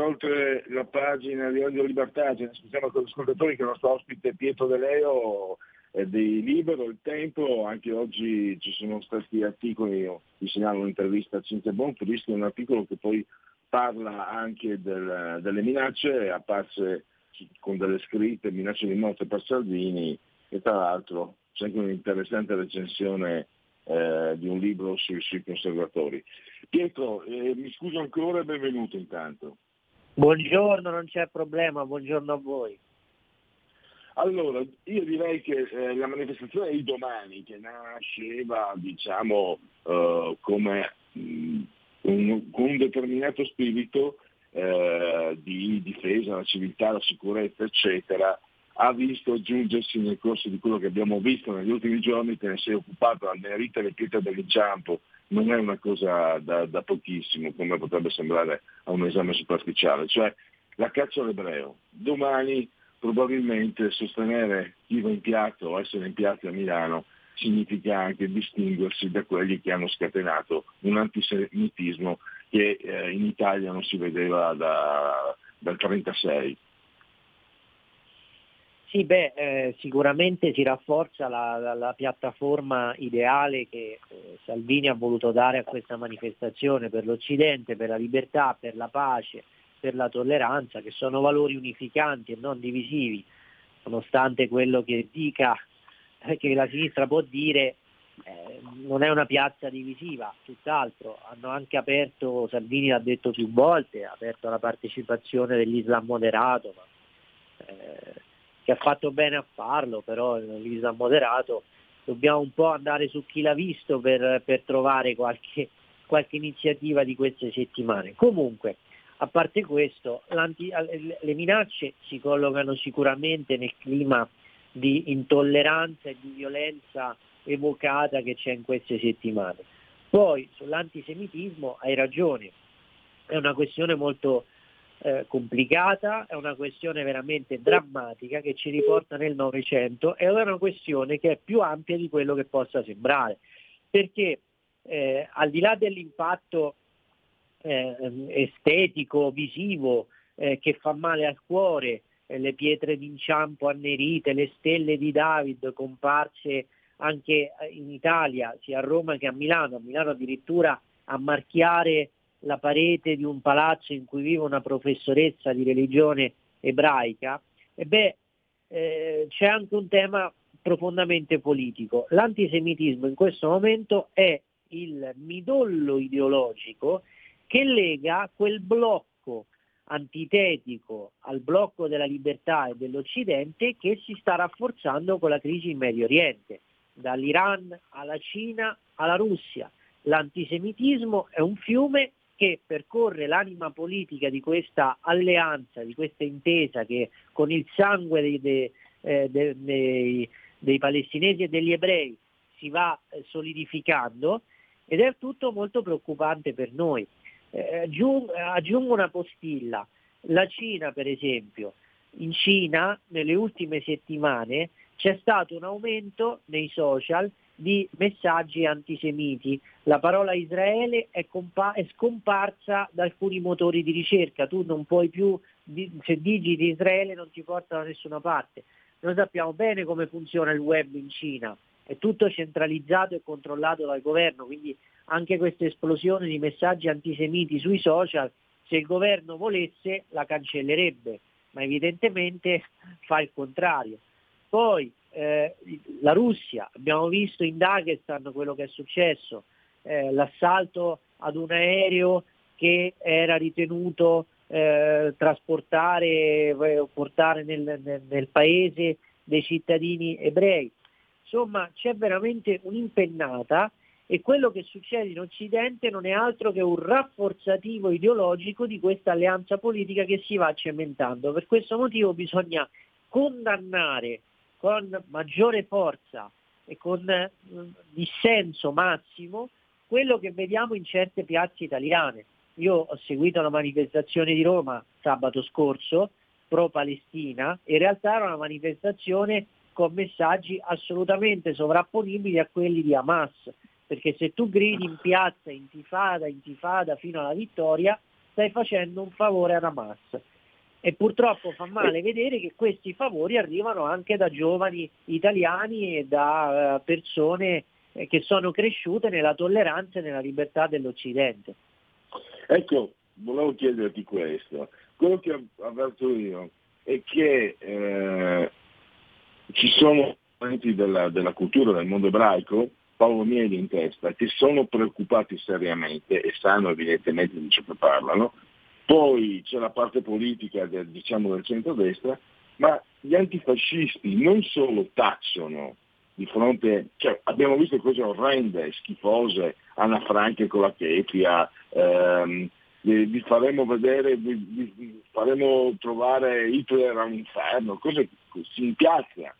Oltre la pagina di Radio Libertà, ce ne scusiamo con gli ascoltatori che il nostro ospite Pietro De Leo è di Libero, il Tempo, anche oggi ci sono stati articoli, vi segnalo un'intervista a Cinzia Bonfrischi, un articolo che poi parla anche del, delle minacce apparse con delle scritte, minacce di morte per Salvini e tra l'altro c'è anche un'interessante recensione eh, di un libro sui, sui conservatori. Pietro, eh, mi scuso ancora e benvenuto intanto. Buongiorno, non c'è problema, buongiorno a voi. Allora, io direi che eh, la manifestazione di domani, che nasceva diciamo, eh, come mh, un, con un determinato spirito eh, di difesa della civiltà, la sicurezza, eccetera, ha visto aggiungersi nel corso di quello che abbiamo visto negli ultimi giorni, te ne sei occupato, la merita le pietre dell'inciampo, non è una cosa da, da, pochissimo come potrebbe sembrare a un esame superficiale, cioè la caccia all'ebreo. Domani probabilmente sostenere chi va in piatto o essere in piatto a Milano significa anche distinguersi da quelli che hanno scatenato un antisemitismo che eh, in Italia non si vedeva da, dal 1936. Sì, beh, eh, sicuramente si rafforza la, la, la, piattaforma ideale che eh, Salvini ha voluto dare a questa manifestazione per l'Occidente, per la libertà, per la pace, per la tolleranza, che sono valori unificanti e non divisivi, nonostante quello che dica, eh, che la sinistra può dire, eh, non è una piazza divisiva, tutt'altro. Hanno anche aperto, Salvini l'ha detto più volte, ha aperto la partecipazione dell'Islam moderato, ma, eh, che ha fatto bene a farlo, però l'Islam moderato dobbiamo un po' andare su chi l'ha visto per, per trovare qualche, qualche, iniziativa di queste settimane. Comunque, a parte questo, le minacce si collocano sicuramente nel clima di intolleranza e di violenza evocata che c'è in queste settimane. Poi sull'antisemitismo hai ragione, è una questione molto eh, complicata, è una questione veramente drammatica che ci riporta nel Novecento, è una questione che è più ampia di quello che possa sembrare, perché eh, al di là dell'impatto eh, estetico, visivo, eh, che fa male al cuore, eh, le pietre d'inciampo annerite, le stelle di David comparse anche in Italia, sia a Roma che a Milano, a Milano addirittura a marchiare la parete di un palazzo in cui vive una professoressa di religione ebraica, e beh, eh, c'è anche un tema profondamente politico. L'antisemitismo in questo momento è il midollo ideologico che lega quel blocco antitetico al blocco della libertà e dell'Occidente che si sta rafforzando con la crisi in Medio Oriente, dall'Iran alla Cina alla Russia. L'antisemitismo è un fiume che percorre l'anima politica di questa alleanza, di questa intesa che con il sangue dei, dei, eh, dei, dei palestinesi e degli ebrei si va eh, solidificando ed è tutto molto preoccupante per noi. Eh, aggiungo, aggiungo una postilla. La Cina, per esempio, in Cina nelle ultime settimane c'è stato un aumento nei social di messaggi antisemiti. La parola Israele è, compa- è, scomparsa da alcuni motori di ricerca, tu non puoi più, se digiti Israele non ti porta da nessuna parte. Noi sappiamo bene come funziona il web in Cina, è tutto centralizzato e controllato dal governo, quindi anche questa esplosione di messaggi antisemiti sui social, se il governo volesse la cancellerebbe, ma evidentemente fa il contrario. Poi eh, la Russia, abbiamo visto in Dagestan quello che è successo, eh, l'assalto ad un aereo che era ritenuto eh, trasportare o eh, portare nel, nel, nel paese dei cittadini ebrei. Insomma c'è veramente un'impennata e quello che succede in Occidente non è altro che un rafforzativo ideologico di questa alleanza politica che si va cementando. Per questo motivo bisogna condannare con maggiore forza e con eh, dissenso massimo quello che vediamo in certe piazze italiane. Io ho seguito la manifestazione di Roma sabato scorso pro-Palestina, in realtà era una manifestazione con messaggi assolutamente sovrapponibili a quelli di Hamas, perché se tu gridi in piazza intifada, intifada fino alla vittoria, stai facendo un favore a Hamas. E purtroppo fa male vedere che questi favori arrivano anche da giovani italiani e da uh, persone eh, che sono cresciute nella tolleranza e nella libertà dell'Occidente. Ecco, volevo chiederti questo. Quello che avverto io è che eh, ci sono elementi della, della, cultura del mondo ebraico, Paolo Mieli in testa, che sono preoccupati seriamente e sanno evidentemente di ciò che parlano. Poi c'è la parte politica del, diciamo, del centro-destra, ma gli antifascisti non solo tacciono di fronte, cioè, abbiamo visto cose orrende, schifose, Anna Frank con la Chefia, ehm, vi faremo vedere, vi, vi faremo trovare Hitler a un inferno, cose così in piazza.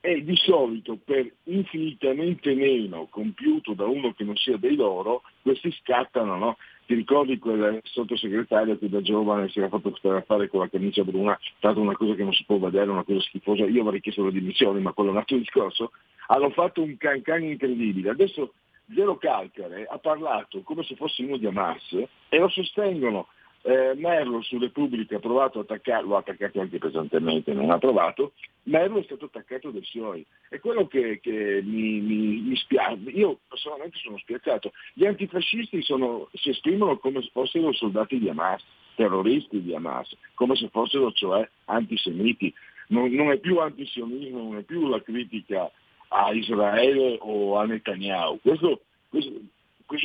E di solito per infinitamente meno compiuto da uno che non sia dei loro, questi scattano, no? Ti ricordi quel sottosegretario che da giovane si era fatto fotografare con la camicia bruna, stata una cosa che non si può vedere, una cosa schifosa, io avrei chiesto le dimissioni, ma quello è un altro discorso, hanno fatto un cancan incredibile. Adesso Zero Calcare ha parlato come se fosse uno di Hamas e lo sostengono. Eh, Merlo su Repubblica ha provato a attaccarlo, ha attaccato anche pesantemente, non ha provato, Merlo è stato attaccato dai suoi. È quello che, che mi, mi, mi spiace, io personalmente sono spiazzato. Gli antifascisti sono, si esprimono come se fossero soldati di Hamas, terroristi di Hamas, come se fossero cioè antisemiti. Non, non è più antisionismo, non è più la critica a Israele o a Netanyahu. Questo, questo,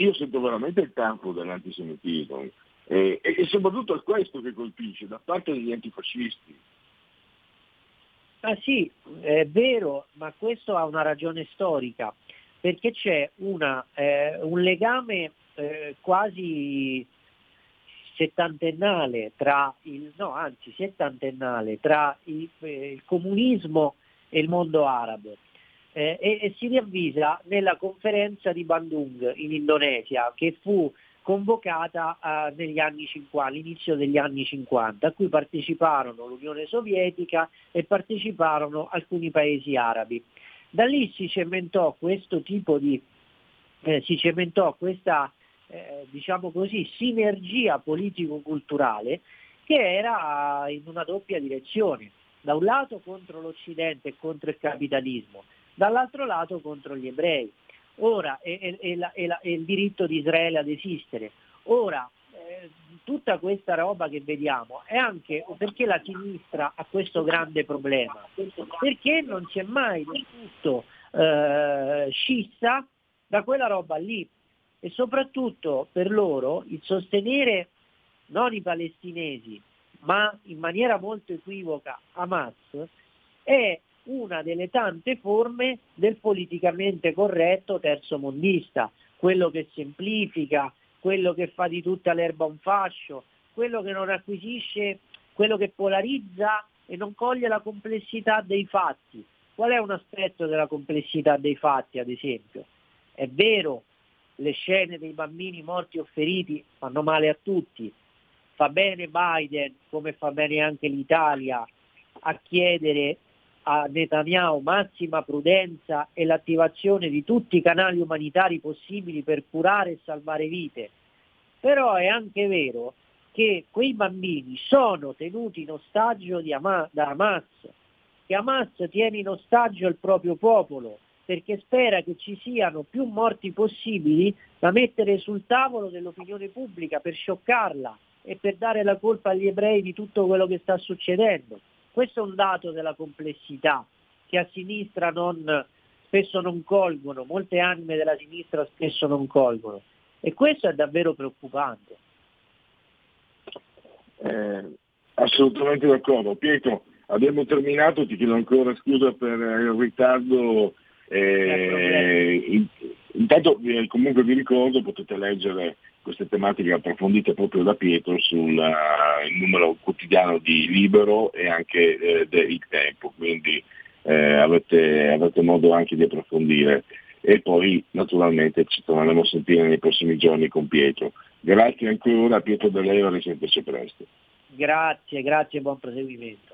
io sento veramente il campo dell'antisemitismo e, e, soprattutto è questo che colpisce da parte degli antifascisti. Ah sì, è vero, ma questo ha una ragione storica, perché c'è una, eh, un legame eh, quasi settantennale tra il, no, anzi settantennale tra il, eh, il comunismo e il mondo arabo eh, e, e, si riavvisa nella conferenza di Bandung in Indonesia che fu convocata eh, negli anni 50, all'inizio degli anni 50, a cui parteciparono l'Unione Sovietica e parteciparono alcuni paesi arabi. Da lì si cementò questo tipo di, eh, si cementò questa eh, diciamo così, sinergia politico-culturale che era in una doppia direzione, da un lato contro l'Occidente e contro il capitalismo, dall'altro lato contro gli ebrei. Ora, è, è, la, è, la, è il diritto di Israele ad esistere. Ora, eh, tutta questa roba che vediamo è anche perché la sinistra ha questo grande problema, perché non si è mai del tutto eh, scissa da quella roba lì e soprattutto per loro il sostenere non i palestinesi ma in maniera molto equivoca Hamas è una delle tante forme del politicamente corretto terzo mondista, quello che semplifica, quello che fa di tutta l'erba un fascio, quello che non acquisisce, quello che polarizza e non coglie la complessità dei fatti. Qual è un aspetto della complessità dei fatti, ad esempio? È vero, le scene dei bambini morti o feriti fanno male a tutti. Fa bene Biden, come fa bene anche l'Italia, a chiedere a Netanyahu massima prudenza e l'attivazione di tutti i canali umanitari possibili per curare e salvare vite. Però è anche vero che quei bambini sono tenuti in ostaggio Hamas, da Hamas, che Hamas tiene in ostaggio il proprio popolo perché spera che ci siano più morti possibili da mettere sul tavolo dell'opinione pubblica per scioccarla e per dare la colpa agli ebrei di tutto quello che sta succedendo. Questo è un dato della complessità che a sinistra non, spesso non colgono, molte anime della sinistra spesso non colgono e questo è davvero preoccupante. Eh, assolutamente d'accordo. Pietro, abbiamo terminato, ti chiedo ancora scusa per il ritardo. Eh, intanto eh, comunque vi ricordo, potete leggere queste tematiche approfondite proprio da Pietro sul uh, numero quotidiano di Libero e anche eh, del Tempo, quindi eh, avete, avete, modo anche di approfondire e poi naturalmente ci torneremo a sentire nei prossimi giorni con Pietro. Grazie ancora Pietro Dell'Eva, risentirci presto. Grazie, grazie e buon proseguimento.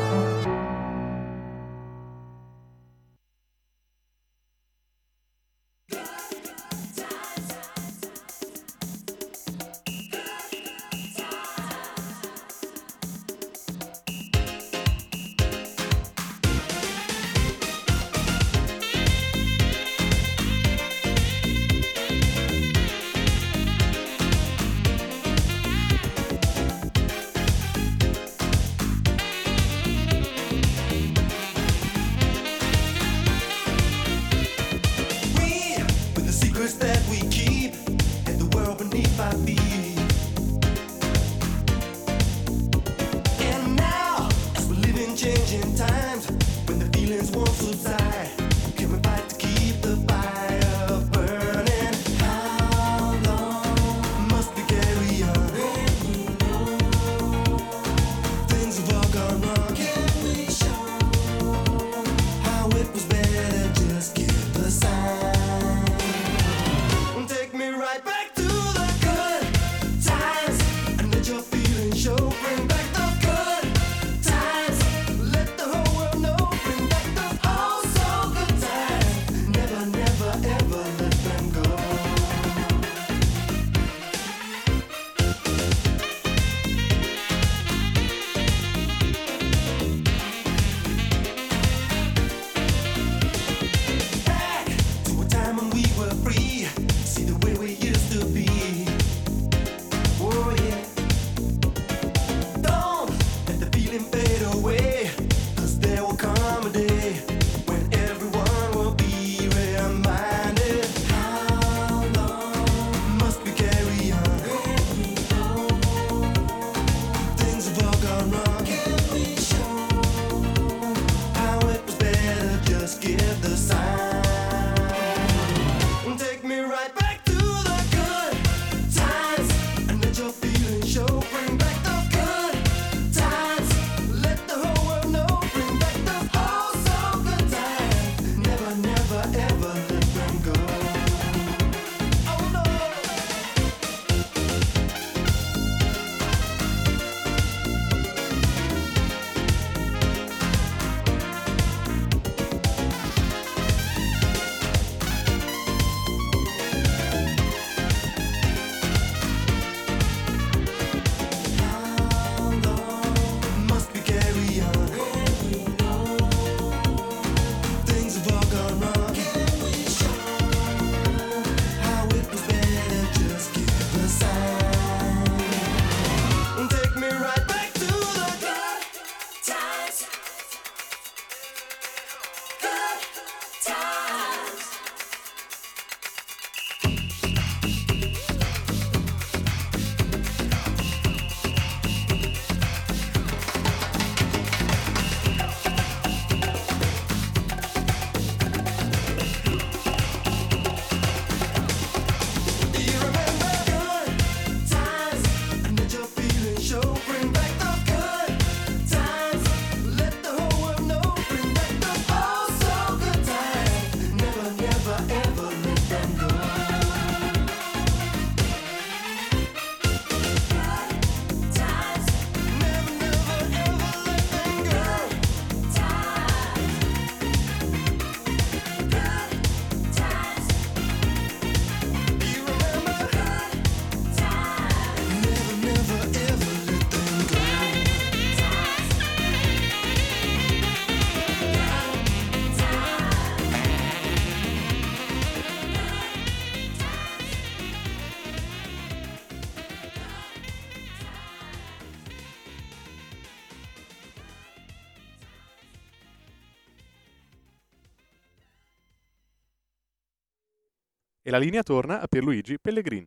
La linea torna a Pierluigi Pellegrin.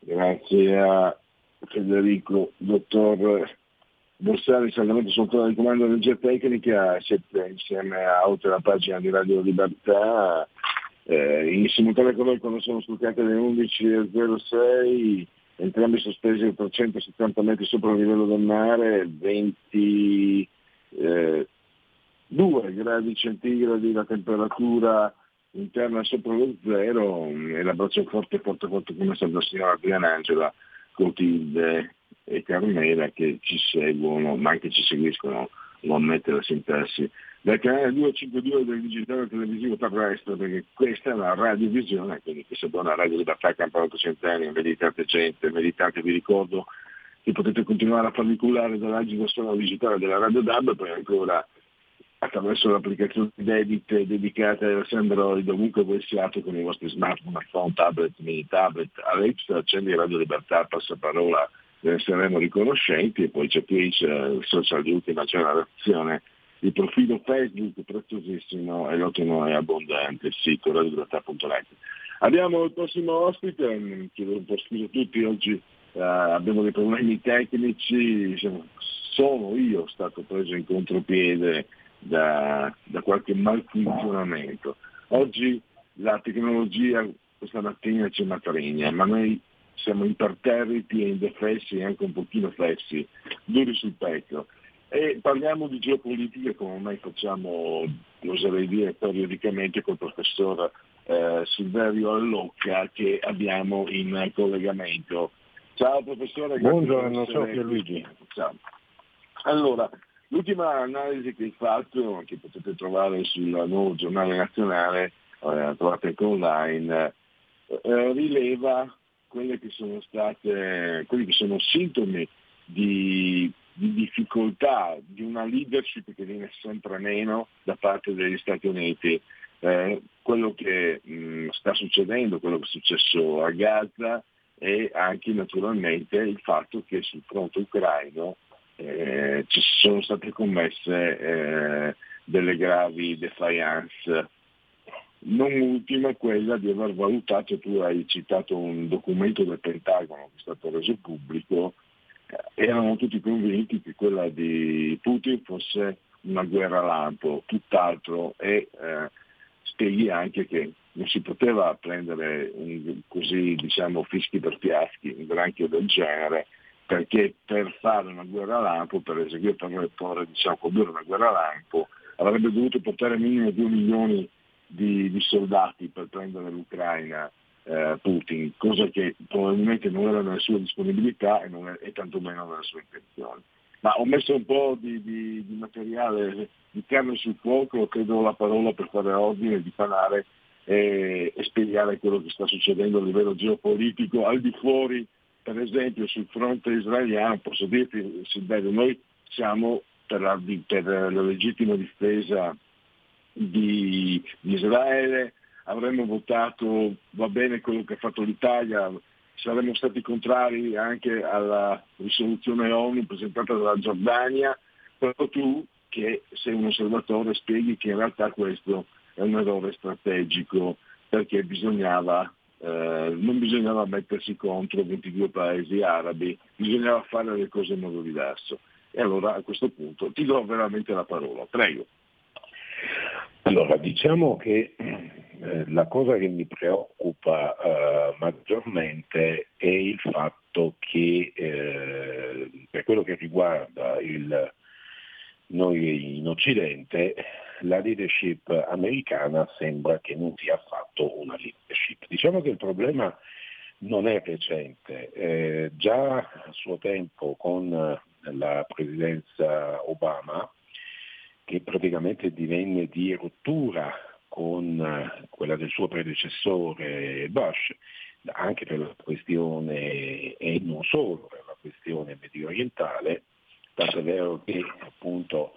Grazie a Federico, dottor Borsari, saldamente sotto il comando di energia tecnica, insieme a oltre la pagina di Radio Libertà, eh, in simultanea con noi quando sono scoccate le 11.06, entrambi sospesi a 370 metri sopra il livello del mare, 22 eh, gradi centigradi la temperatura interna sopra lo zero e l'abbraccio forte forte forte come sempre la signora Adrianangela, Clotilde e Carmela che ci seguono, ma anche ci seguiscono, non ammette la sintassi, dal canale 252 del digitale televisivo terrestre, perché questa è una radiovisione, quindi questa buona radio libertà campanato centenni, meditate gente, meditate vi ricordo che potete continuare a farvi cullare dall'agito suono digitale della Radio DAB, poi ancora attraverso l'applicazione dedite dedicate all'Android ovunque voi siate con i vostri smartphone, phone, tablet, mini tablet, Alexa, accendi Radio Libertà, passaparola, ne saremo riconoscenti e poi c'è Twitch, il social di ultima generazione, il profilo Facebook preziosissimo e l'ottimo e abbondante, sito radiolibertà.net. Abbiamo il prossimo ospite, chiedo un po' scusa a tutti, oggi eh, abbiamo dei problemi tecnici, sono io stato preso in contropiede da, da qualche malfunzionamento. Oggi la tecnologia questa mattina ci matrigna, ma noi siamo imperterriti e indefessi e anche un pochino fessi, duri sul petto. E parliamo di geopolitica come ormai facciamo, oserei dire, periodicamente col professor eh, Silverio Allocca che abbiamo in collegamento. Ciao professore. Buongiorno, ciao Luigi. Ciao. Allora, L'ultima analisi che hai fatto, che potete trovare sul nuovo giornale nazionale, eh, trovate anche online, eh, rileva quelle che sono state, quelli che sono sintomi di, di, difficoltà, di una leadership che viene sempre meno da parte degli Stati Uniti. Eh, quello che mh, sta succedendo, quello che è successo a Gaza e anche naturalmente il fatto che sul fronte ucraino eh, ci sono state commesse eh, delle gravi defiance. Non ultima quella di aver valutato, tu hai citato un documento del Pentagono che è stato reso pubblico, eh, erano tutti convinti che quella di Putin fosse una guerra lampo, tutt'altro e eh, spieghi anche che non si poteva prendere un, così diciamo fischi per fiaschi, un granchio del genere, perché per fare una guerra lampo, per eseguire, per, per diciamo, condurre una guerra lampo, avrebbe dovuto portare minimo 2 milioni di, di soldati per prendere l'Ucraina eh, Putin, cosa che probabilmente non era nella sua disponibilità e, è, e tantomeno nella sua intenzione. Ma ho messo un po' di, di, di materiale, di carne sul fuoco, ti do la parola per fare ordine, di parlare e, e spiegare quello che sta succedendo a livello geopolitico al di fuori per esempio sul fronte israeliano posso dirti Silverio, noi siamo per la, per la legittima difesa di, di, Israele, avremmo votato, va bene quello che ha fatto l'Italia, saremmo stati contrari anche alla risoluzione ONU presentata dalla Giordania, però tu che sei un osservatore spieghi che in realtà questo è un errore strategico perché bisognava eh, non bisognava mettersi contro 22 paesi arabi, bisognava fare le cose in modo diverso. E allora a questo punto ti do veramente la parola, prego. Allora, diciamo che eh, la cosa che mi preoccupa eh, maggiormente è il fatto che per quello che riguarda il, noi in Occidente la leadership americana sembra che non sia affatto una leadership. Diciamo che il problema non è recente, eh, già a suo tempo con la presidenza Obama, che praticamente divenne di rottura con quella del suo predecessore Bush, anche per la questione, e non solo per la questione medio orientale, tanto è vero che appunto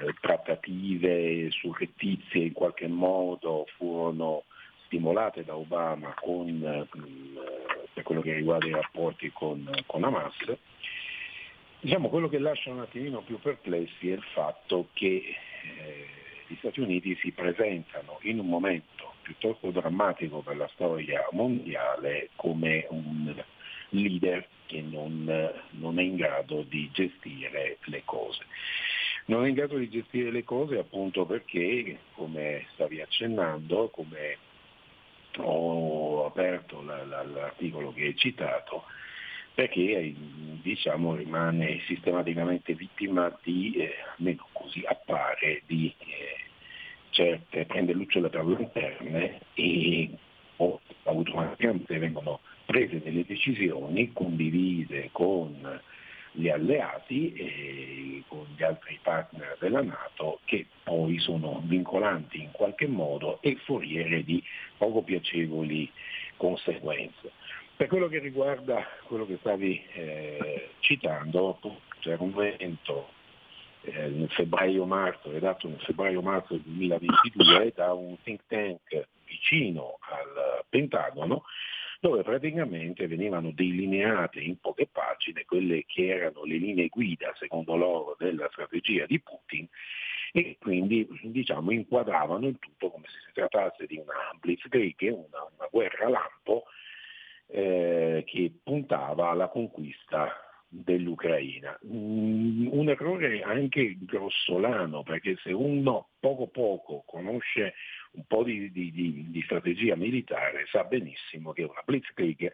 eh, trattative surrettizie in qualche modo furono stimolate da Obama con, mm, per quello che riguarda i rapporti con, con Hamas. Diciamo, quello che lascia un attimino più perplessi è il fatto che eh, gli Stati Uniti si presentano in un momento piuttosto drammatico per la storia mondiale come un leader che non, non è in grado di gestire le cose. Non è in grado di gestire le cose appunto perché, come stavi accennando, come ho aperto la, la, l'articolo che hai citato, perché diciamo, rimane sistematicamente vittima di, eh, almeno così appare, di eh, certe, prende lucciole per lanterne e o, automaticamente vengono prese delle decisioni condivise con gli alleati e con gli altri partner della Nato che poi sono vincolanti in qualche modo e foriere di poco piacevoli conseguenze. Per quello che riguarda quello che stavi eh, citando, c'era un evento eh, nel febbraio-marzo, redatto nel febbraio-marzo 2022 da un think tank vicino al Pentagono, dove praticamente venivano delineate in poche pagine quelle che erano le linee guida, secondo loro, della strategia di Putin e quindi diciamo, inquadravano il tutto come se si trattasse di una blitzkrieg, una, una guerra lampo eh, che puntava alla conquista dell'Ucraina. Mm, un errore anche grossolano, perché se uno poco poco conosce un po' di, di, di, strategia militare sa benissimo che una blitzkrieg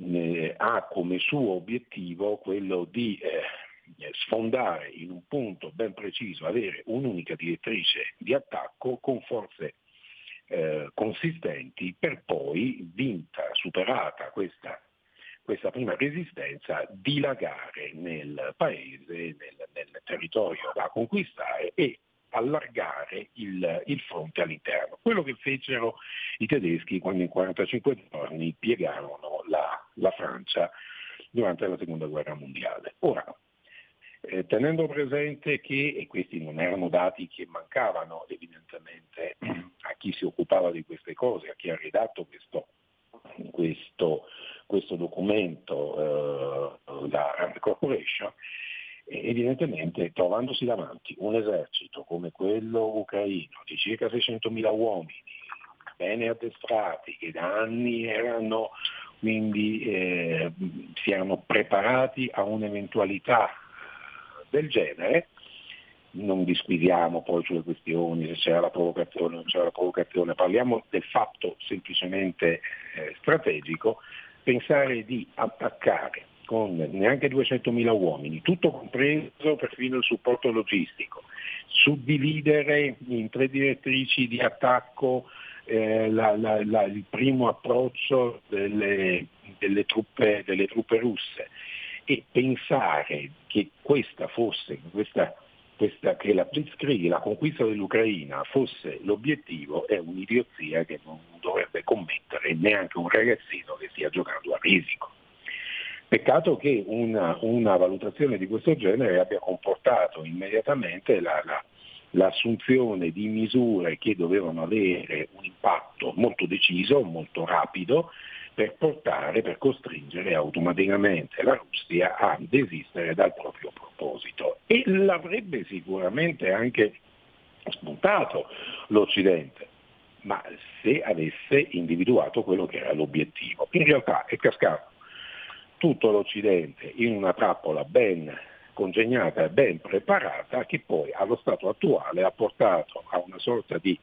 eh, ha come suo obiettivo quello di eh, sfondare in un punto ben preciso, avere un'unica direttrice di attacco con forze eh, consistenti per poi, vinta, superata questa, questa, prima resistenza, dilagare nel paese, nel, nel territorio da conquistare e allargare il, il, fronte all'interno. Quello che fecero i tedeschi quando in 45 giorni piegarono la, la Francia durante la seconda guerra mondiale. Ora, eh, tenendo presente che, e questi non erano dati che mancavano evidentemente a chi si occupava di queste cose, a chi ha redatto questo, questo, questo documento, eh, la Rand Corporation, evidentemente trovandosi davanti un esercito come quello ucraino di circa 600.000 uomini, bene addestrati, che da anni erano, quindi eh, si erano preparati a un'eventualità del genere, non disquisiamo poi sulle questioni se c'era la provocazione o non c'era la provocazione, parliamo del fatto semplicemente eh, strategico, pensare di attaccare con neanche 200.000 uomini, tutto compreso perfino il supporto logistico, suddividere in tre direttrici di attacco eh, la, la, la, il primo approccio delle, delle, truppe, delle truppe russe, e pensare che questa fosse, questa, questa, che la Blitzkrieg, la conquista dell'Ucraina fosse l'obiettivo è un'idiozia che non dovrebbe commettere neanche un ragazzino che stia giocando a risico. Peccato che una, una valutazione di questo genere abbia comportato immediatamente la, la, l'assunzione di misure che dovevano avere un impatto molto deciso, molto rapido, per portare, per costringere automaticamente la Russia a desistere dal proprio proposito. E l'avrebbe sicuramente anche spuntato l'Occidente, ma se avesse individuato quello che era l'obiettivo. In realtà è cascato tutto l'Occidente in una trappola ben congegnata e ben preparata che poi allo stato attuale ha portato a una sorta di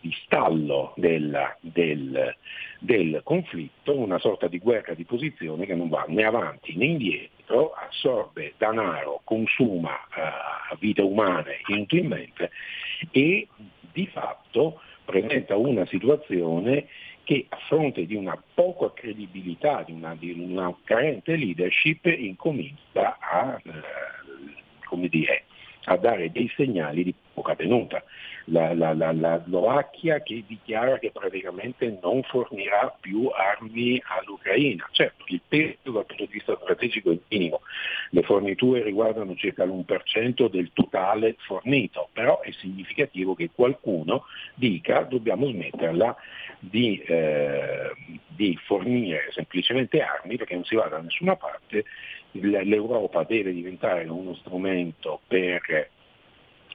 di stallo del, del, del, conflitto, una sorta di guerra di posizione che non va né avanti né indietro, assorbe denaro, consuma uh, vite umane inutilmente e di fatto presenta una situazione che a fronte di una poca credibilità, di una, di una carente leadership, incomincia a, eh, dire, a dare dei segnali di poca tenuta. La, la, la, la, Slovacchia che dichiara che praticamente non fornirà più armi all'Ucraina. Certo, il peso dal punto di vista strategico è minimo, le forniture riguardano circa l'1% del totale fornito, però è significativo che qualcuno dica dobbiamo smetterla di, eh, di fornire semplicemente armi perché non si va da nessuna parte l'Europa deve diventare uno strumento per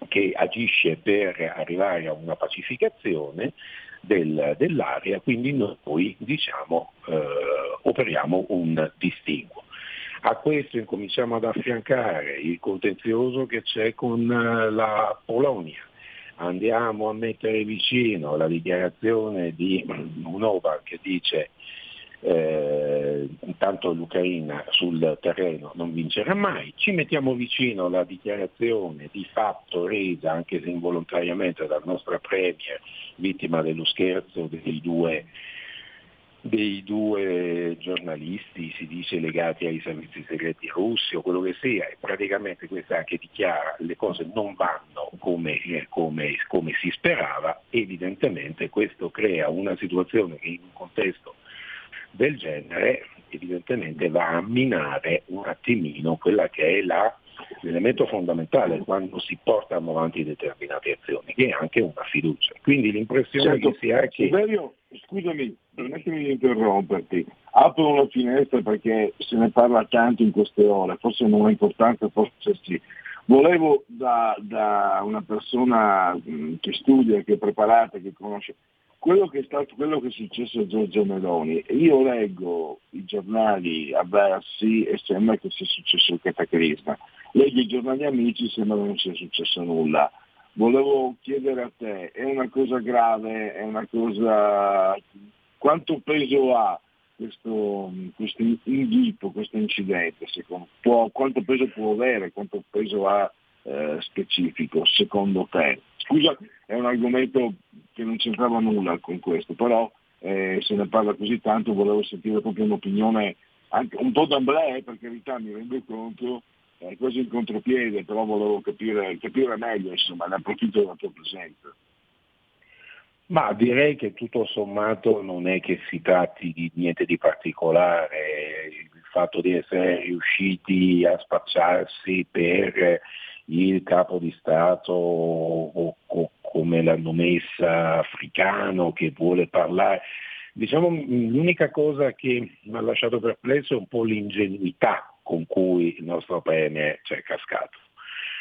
che agisce per arrivare a una pacificazione del, dell'area, quindi noi diciamo, eh, operiamo un distinguo. A questo incominciamo ad affiancare il contenzioso che c'è con eh, la Polonia. Andiamo a mettere vicino la dichiarazione di Unova che dice eh, intanto l'Ucraina sul terreno non vincerà mai, ci mettiamo vicino la dichiarazione di fatto resa anche se involontariamente dal nostro Premier, vittima dello scherzo dei due dei due giornalisti, si dice legati ai servizi segreti russi o quello che sia, e praticamente questa anche dichiara le cose non vanno come, eh, come, come si sperava, evidentemente questo crea una situazione che in un contesto del genere evidentemente va a minare un attimino quella che è la, l'elemento fondamentale quando si portano avanti determinate azioni, che è anche una fiducia. Quindi l'impressione certo. che si ha è che... Silverio, scusami, permettimi di interromperti. Apro una finestra perché se ne parla tanto in queste ore, forse non è importante, forse sì. Volevo da, da una persona che studia, che è preparata, che conosce, quello che è stato quello che è successo a Giorgio Meloni, io leggo i giornali avversi e sembra che sia successo il cataclisma. Leggo i giornali amici e sembra che non sia successo nulla. Volevo chiedere a te, è una cosa grave, è una cosa... quanto peso ha questo, questo inghippo, questo incidente, secondo, può, quanto peso può avere, quanto peso ha eh, specifico secondo te? Scusa, è un argomento che non c'entrava nulla con questo, però eh, se ne parla così tanto volevo sentire proprio un'opinione anche un po' d'amblè, per carità mi rendo conto, è quasi in contropiede, però volevo capire, capire meglio, insomma, ne approfitto della tua presenza. Ma direi che tutto sommato non è che si tratti di niente di particolare, il fatto di essere riusciti a spacciarsi per il capo di Stato o, o come l'hanno messa africano che vuole parlare. Diciamo, l'unica cosa che mi ha lasciato perplesso è un po' l'ingenuità con cui il nostro Premier c'è cascato.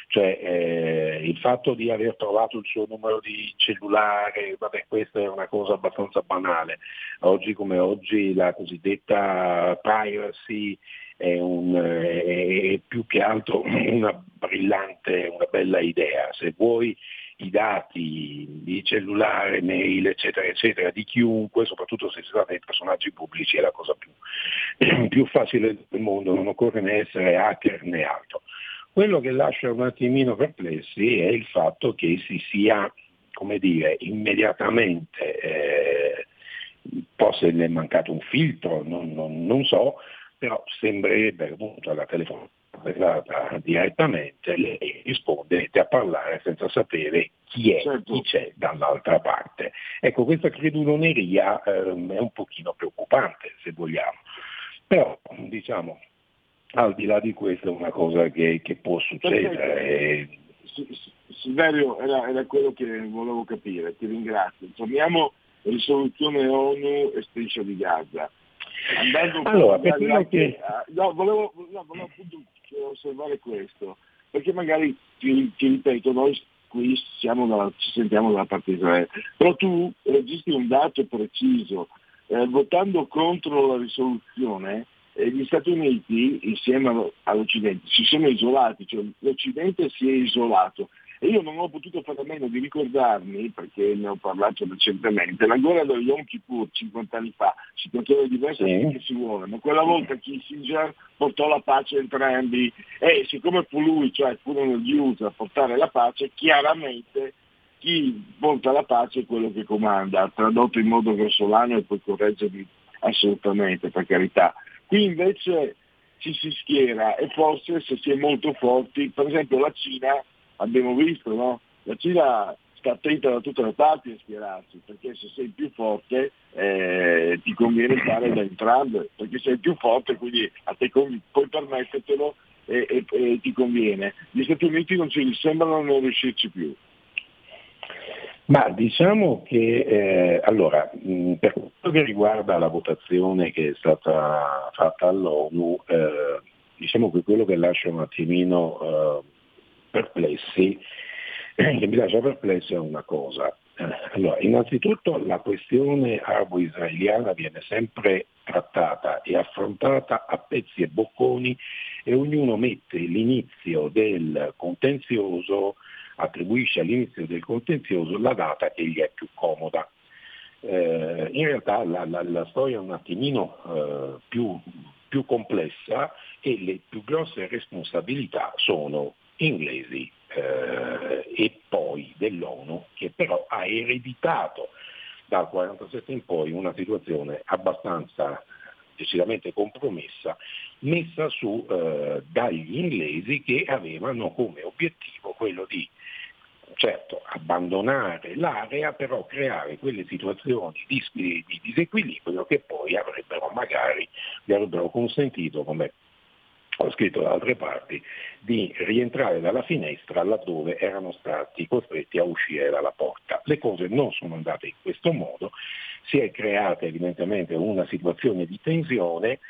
Cioè eh, il fatto di aver trovato il suo numero di cellulare, vabbè questa è una cosa abbastanza banale. Oggi come oggi la cosiddetta privacy è, un, è più che altro una brillante, una bella idea. Se vuoi i dati di cellulare, mail, eccetera, eccetera, di chiunque, soprattutto se si tratta di personaggi pubblici, è la cosa più, più facile del mondo, non occorre né essere hacker né altro. Quello che lascia un attimino perplessi è il fatto che si sia, come dire, immediatamente, eh, forse ne è mancato un filtro, non, non, non so, però sembrerebbe appunto alla telefonata direttamente lei risponde a parlare senza sapere chi è, certo. chi c'è dall'altra parte. Ecco, questa creduloneria ehm, è un pochino preoccupante se vogliamo, però diciamo al di là di questo è una cosa che, che può succedere. Silverio, era, era, quello che volevo capire, ti ringrazio. Torniamo risoluzione ONU e striscia di Gaza. Andando allora, per quello che... No, volevo, no, volevo appunto osservare questo, perché magari, ti, ti ripeto, noi qui dalla, ci sentiamo dalla parte di Israele, però tu registri un dato preciso, eh, votando contro la risoluzione, eh, gli Stati Uniti insieme all'Occidente si sono isolati, cioè l'Occidente si è isolato e io non ho potuto fare a meno di ricordarmi, perché ne ho parlato recentemente, la guerra dello Yom Kippur 50 anni fa, situazione diversa sì. che si vuole, ma quella volta Kissinger portò la pace a entrambi e siccome fu lui, cioè furono gli USA a portare la pace, chiaramente chi porta la pace è quello che comanda, tradotto in modo grossolano e poi correggermi assolutamente, per carità. Qui invece ci si schiera e forse se si è molto forti, per esempio la Cina abbiamo visto, no? La Cina sta attenta da tutte le parti a schierarsi, perché se sei più forte eh, ti conviene stare da entrambe, perché sei più forte, quindi a te conv- puoi permettertelo e, e, e, ti conviene. Gli Stati Uniti non ci sembrano non riuscirci più. Ma diciamo che eh, allora, mh, per che riguarda la votazione che è stata fatta all'ONU, eh, diciamo che quello che lascia un attimino eh, perplessi che mi lascia perplesso è una cosa. Allora, innanzitutto la questione arabo-israeliana viene sempre trattata e affrontata a pezzi e bocconi e ognuno mette l'inizio del contenzioso, attribuisce all'inizio del contenzioso la data che gli è più comoda. Eh, in realtà la, la, la, storia è un attimino eh, più, più complessa e le più grosse responsabilità sono inglesi eh, e poi dell'ONU che però ha ereditato dal 1947 in poi una situazione abbastanza decisamente compromessa messa su eh, dagli inglesi che avevano come obiettivo quello di certo abbandonare l'area, però creare quelle situazioni di, di disequilibrio che poi avrebbero magari, gli avrebbero consentito, come ho scritto da altre parti, di rientrare dalla finestra laddove erano stati costretti a uscire dalla porta. Le cose non sono andate in questo modo, si è creata evidentemente una situazione di tensione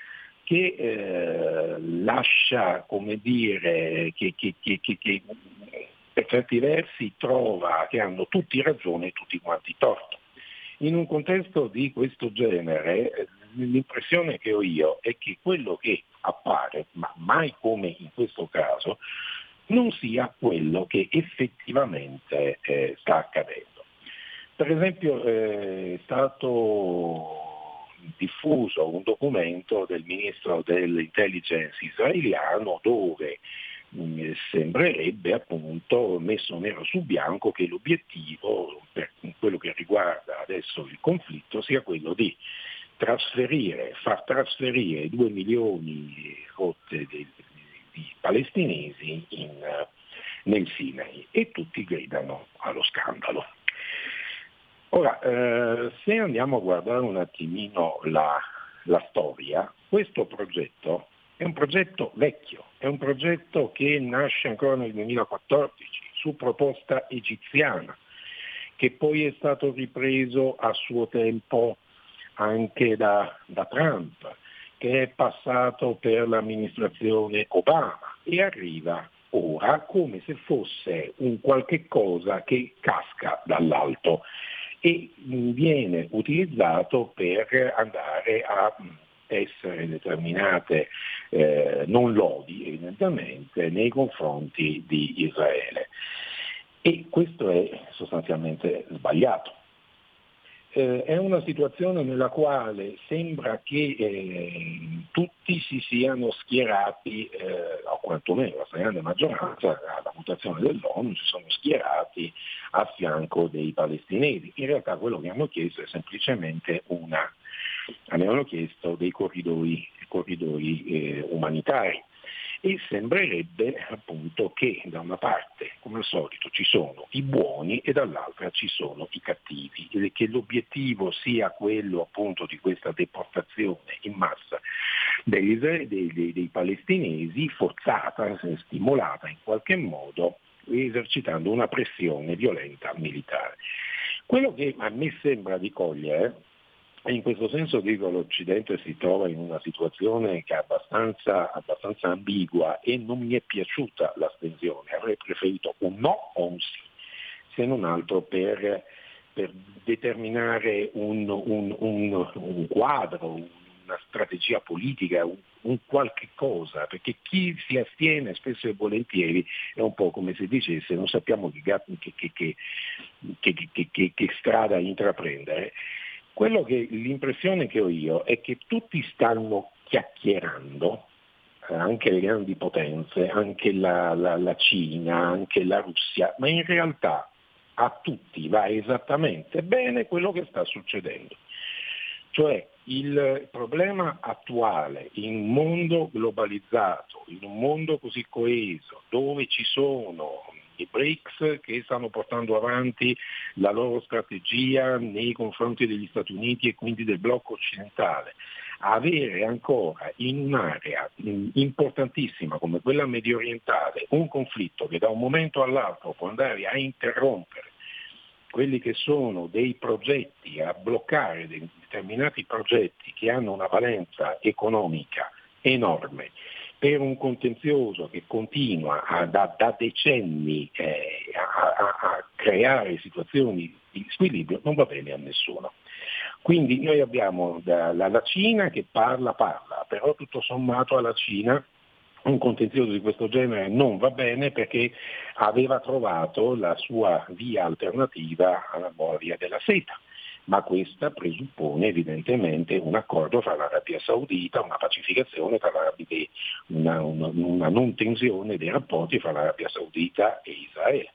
che eh, lascia, come dire, che, che, che, che per certi versi trova che hanno tutti ragione e tutti quanti torto. In un contesto di questo genere l'impressione che ho io è che quello che appare, ma mai come in questo caso, non sia quello che effettivamente eh, sta accadendo. Per esempio eh, è stato diffuso un documento del ministro dell'intelligence israeliano dove mh, sembrerebbe appunto messo nero su bianco che l'obiettivo per quello che riguarda adesso il conflitto sia quello di trasferire, far trasferire 2 milioni di, di, di palestinesi in, nel Sinai e tutti gridano allo scandalo. Ora, eh, se andiamo a guardare un attimino la, la storia, questo progetto è un progetto vecchio, è un progetto che nasce ancora nel 2014 su proposta egiziana, che poi è stato ripreso a suo tempo anche da, da Trump, che è passato per l'amministrazione Obama e arriva ora come se fosse un qualche cosa che casca dall'alto e viene utilizzato per andare a essere determinate eh, non lodi evidentemente nei confronti di Israele. E questo è sostanzialmente sbagliato eh, è una situazione nella quale sembra che eh, tutti si siano schierati, eh, o quantomeno la stragrande maggioranza, alla votazione dell'ONU, si sono schierati a fianco dei palestinesi. In realtà quello che hanno chiesto è semplicemente una, avevano chiesto dei corridoi, corridoi eh, umanitari e sembrerebbe appunto che da una parte, come al solito, ci sono i buoni e dall'altra ci sono i cattivi e che l'obiettivo sia quello appunto di questa deportazione in massa dei, dei, dei, dei palestinesi forzata, stimolata in qualche modo esercitando una pressione violenta militare. Quello che a me sembra di cogliere e in questo senso dico l'Occidente si trova in una situazione che è abbastanza, abbastanza ambigua e non mi è piaciuta l'astensione, avrei preferito un no o un sì, se non altro per, per determinare un, un, un, un, quadro, una strategia politica, un, qualche cosa, perché chi si astiene spesso e volentieri è un po' come se dicesse non sappiamo che, che, che, che strada intraprendere. Quello che, l'impressione che ho io è che tutti stanno chiacchierando, eh, anche le grandi potenze, anche la, la, la Cina, anche la Russia, ma in realtà a tutti va esattamente bene quello che sta succedendo. Cioè il problema attuale in un mondo globalizzato, in un mondo così coeso, dove ci sono i BRICS che stanno portando avanti la loro strategia nei confronti degli Stati Uniti e quindi del blocco occidentale. Avere ancora in un'area importantissima come quella medio orientale un conflitto che da un momento all'altro può andare a interrompere quelli che sono dei progetti, a bloccare determinati progetti che hanno una valenza economica enorme per un contenzioso che continua a, da, da, decenni eh, a, a, creare situazioni di squilibrio non va bene a nessuno. Quindi noi abbiamo la, la Cina che parla, parla, però tutto sommato alla Cina un contenzioso di questo genere non va bene perché aveva trovato la sua via alternativa alla via della seta ma questa presuppone evidentemente un accordo tra l'Arabia Saudita, una pacificazione tra l'Arabia, una, una, una non tensione dei rapporti tra l'Arabia Saudita e Israele.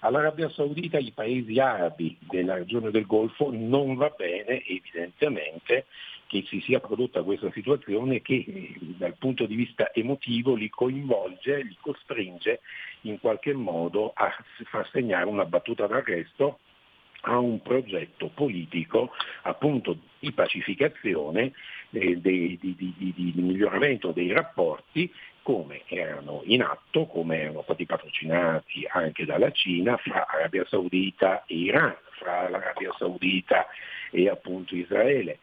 All'Arabia Saudita i paesi arabi della regione del Golfo non va bene evidentemente che si sia prodotta questa situazione che dal punto di vista emotivo li coinvolge, li costringe in qualche modo a far segnare una battuta d'arresto a un progetto politico appunto di pacificazione, eh, di, di, di, di, miglioramento dei rapporti come erano in atto, come erano stati patrocinati anche dalla Cina fra Arabia Saudita e Iran, fra l'Arabia Saudita e appunto Israele.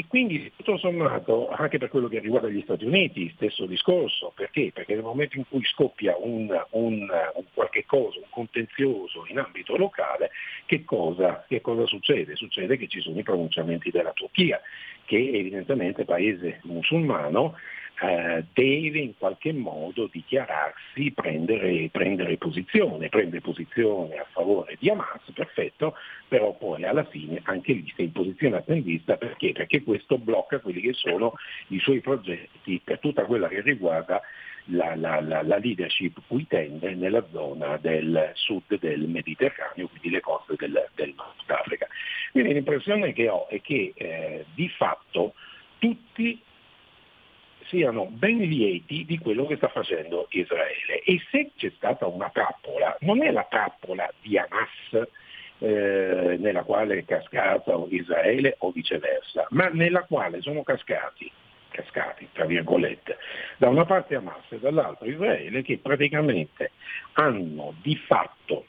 E quindi tutto sommato, anche per quello che riguarda gli Stati Uniti, stesso discorso, perché? Perché nel momento in cui scoppia un, un, un qualche cosa, un contenzioso in ambito locale, che cosa, che cosa succede? Succede che ci sono i pronunciamenti della Turchia, che evidentemente è paese musulmano eh, deve in qualche modo dichiararsi, prendere, prendere posizione, prende posizione a favore di Hamas, perfetto, però poi alla fine anche lì si è in posizione attendista perché? Perché questo blocca quelli che sono i suoi progetti per tutta quella che riguarda la, la, la, la, leadership cui tende nella zona del sud del Mediterraneo, quindi le coste del, del Nord Africa. Quindi l'impressione che ho è che eh, di fatto tutti siano ben lieti di quello che sta facendo Israele. E se c'è stata una trappola, non è la trappola di Hamas eh, nella quale è cascato Israele o viceversa, ma nella quale sono cascati cascati, tra virgolette, da una parte Hamas e dall'altra Israele che praticamente hanno di fatto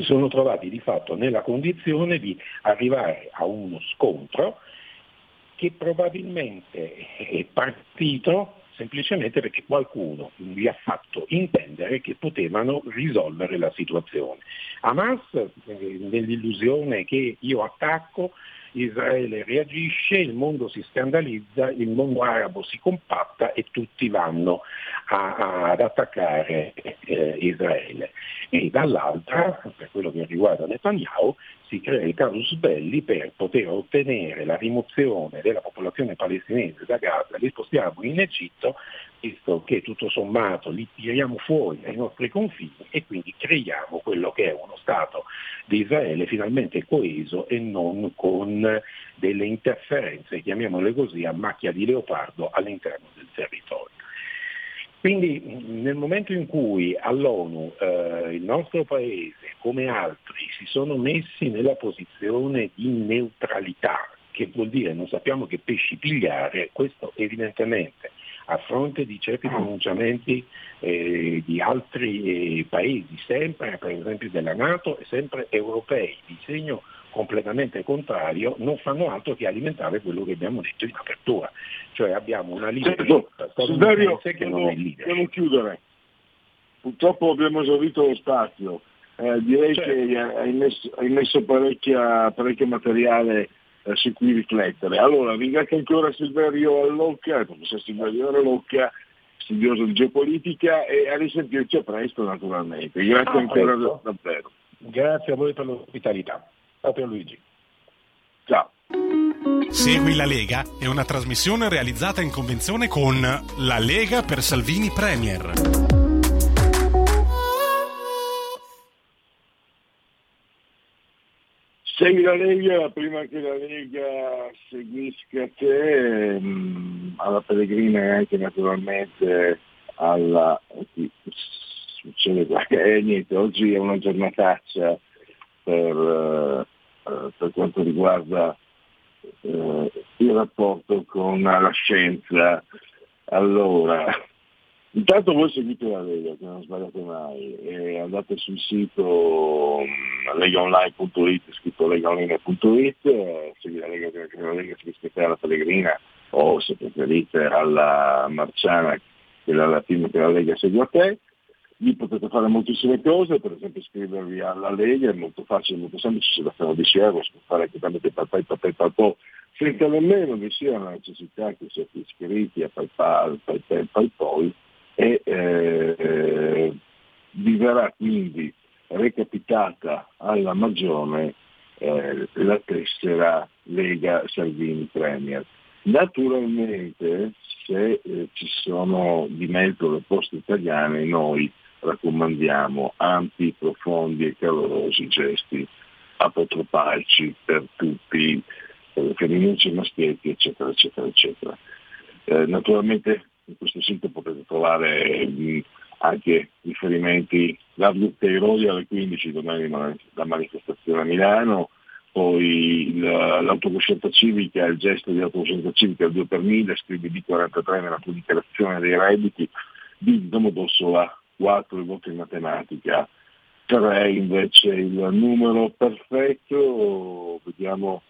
sono trovati di fatto nella condizione di arrivare a uno scontro che probabilmente è partito semplicemente perché qualcuno vi ha fatto intendere che potevano risolvere la situazione. Hamas, eh, nell'illusione che io attacco, Israele reagisce, il mondo si scandalizza, il mondo arabo si compatta e tutti vanno a, a, ad attaccare eh, Israele. E dall'altra, per quello che riguarda Netanyahu, si crea il casus belli per poter ottenere la rimozione della popolazione palestinese da Gaza, li spostiamo in Egitto, visto che tutto sommato li tiriamo fuori dai nostri confini e quindi creiamo quello che è uno Stato di Israele finalmente coeso e non con delle interferenze, chiamiamole così, a macchia di leopardo all'interno del territorio. Quindi nel momento in cui all'ONU eh, il nostro Paese, come altri, si sono messi nella posizione di neutralità, che vuol dire non sappiamo che pesci pigliare, questo evidentemente a fronte di certi pronunciamenti eh, di altri eh, paesi, sempre per esempio della Nato e sempre europei, di segno completamente contrario, non fanno altro che alimentare quello che abbiamo detto in apertura. Cioè abbiamo una leadership certo. che devo, non è leadership. Devo chiudere. Purtroppo abbiamo esaurito lo spazio. Eh, direi certo. che hai messo, hai messo parecchia, parecchio materiale eh, su cui riflettere. Allora, ringrazio ancora Silverio Allocca, il professor Silverio Allocca, studioso di geopolitica e a risentirci a presto naturalmente. Grazie ah, ancora presto. davvero. Grazie a voi per l'ospitalità. Ciao Luigi. Ciao. Segui la Lega è una trasmissione realizzata in convenzione con La Lega per Salvini Premier. Segui la Lega prima che la Lega seguisca te, mm, alla Pellegrina e anche naturalmente alla... succede qua, eh, niente, oggi è una giornataccia per, eh, per quanto riguarda eh, il rapporto con la scienza. Allora, intanto voi seguite la Lega, che non sbagliate mai, e andate sul sito mm, legaonline.it, scritto legaonline.it, seguite la Lega, la Lega si iscrivete alla Pellegrina o se preferite alla Marciana che la, che la Lega segue a te. Lì potete fare moltissime cose, per esempio iscrivervi alla Lega, è molto facile, molto semplice, ci bastano 10 euro, si può fare anche tramite PayPal, PayPal, PayPal, senza nemmeno vi sia la necessità che siate iscritti a PayPal, PayPal, PayPal e eh, vi verrà quindi recapitata alla Magione eh, la tessera Lega Salvini Premier. Naturalmente se eh, ci sono di mezzo le poste italiane noi raccomandiamo ampi, profondi e calorosi gesti apotropaici per tutti, eh, femminucci, maschietti, eccetera, eccetera, eccetera. Eh, naturalmente in questo sito potete trovare mh, anche riferimenti, la Teiroli alle 15 domani la manifestazione a Milano, poi l'autocoscienza civica, il gesto di autocoscienza civica il 2 per 1000, scrivi D43 nella tua dichiarazione dei redditi, di Domodossola 4 il voto in matematica, 3 invece il numero perfetto, vediamo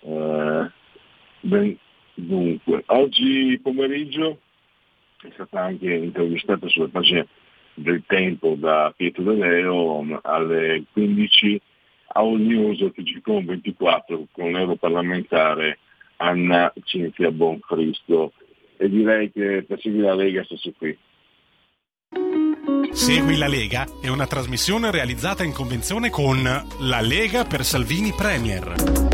eh, ben, dunque, oggi pomeriggio è stata anche intervistata sulle pagine del Tempo da Pietro De Leo alle 15 a All News TGCOM 24 con l'europarlamentare Anna Cinzia Boncristo e direi che per seguire la Lega sta qui. Segui la Lega è una trasmissione realizzata in convenzione con La Lega per Salvini Premier.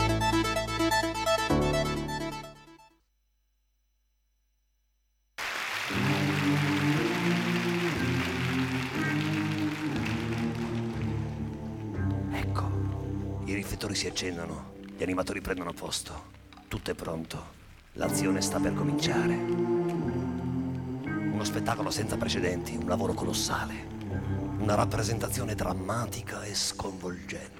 Riflettori si accendono, gli animatori prendono posto. Tutto è pronto. L'azione sta per cominciare. Uno spettacolo senza precedenti, un lavoro colossale. Una rappresentazione drammatica e sconvolgente.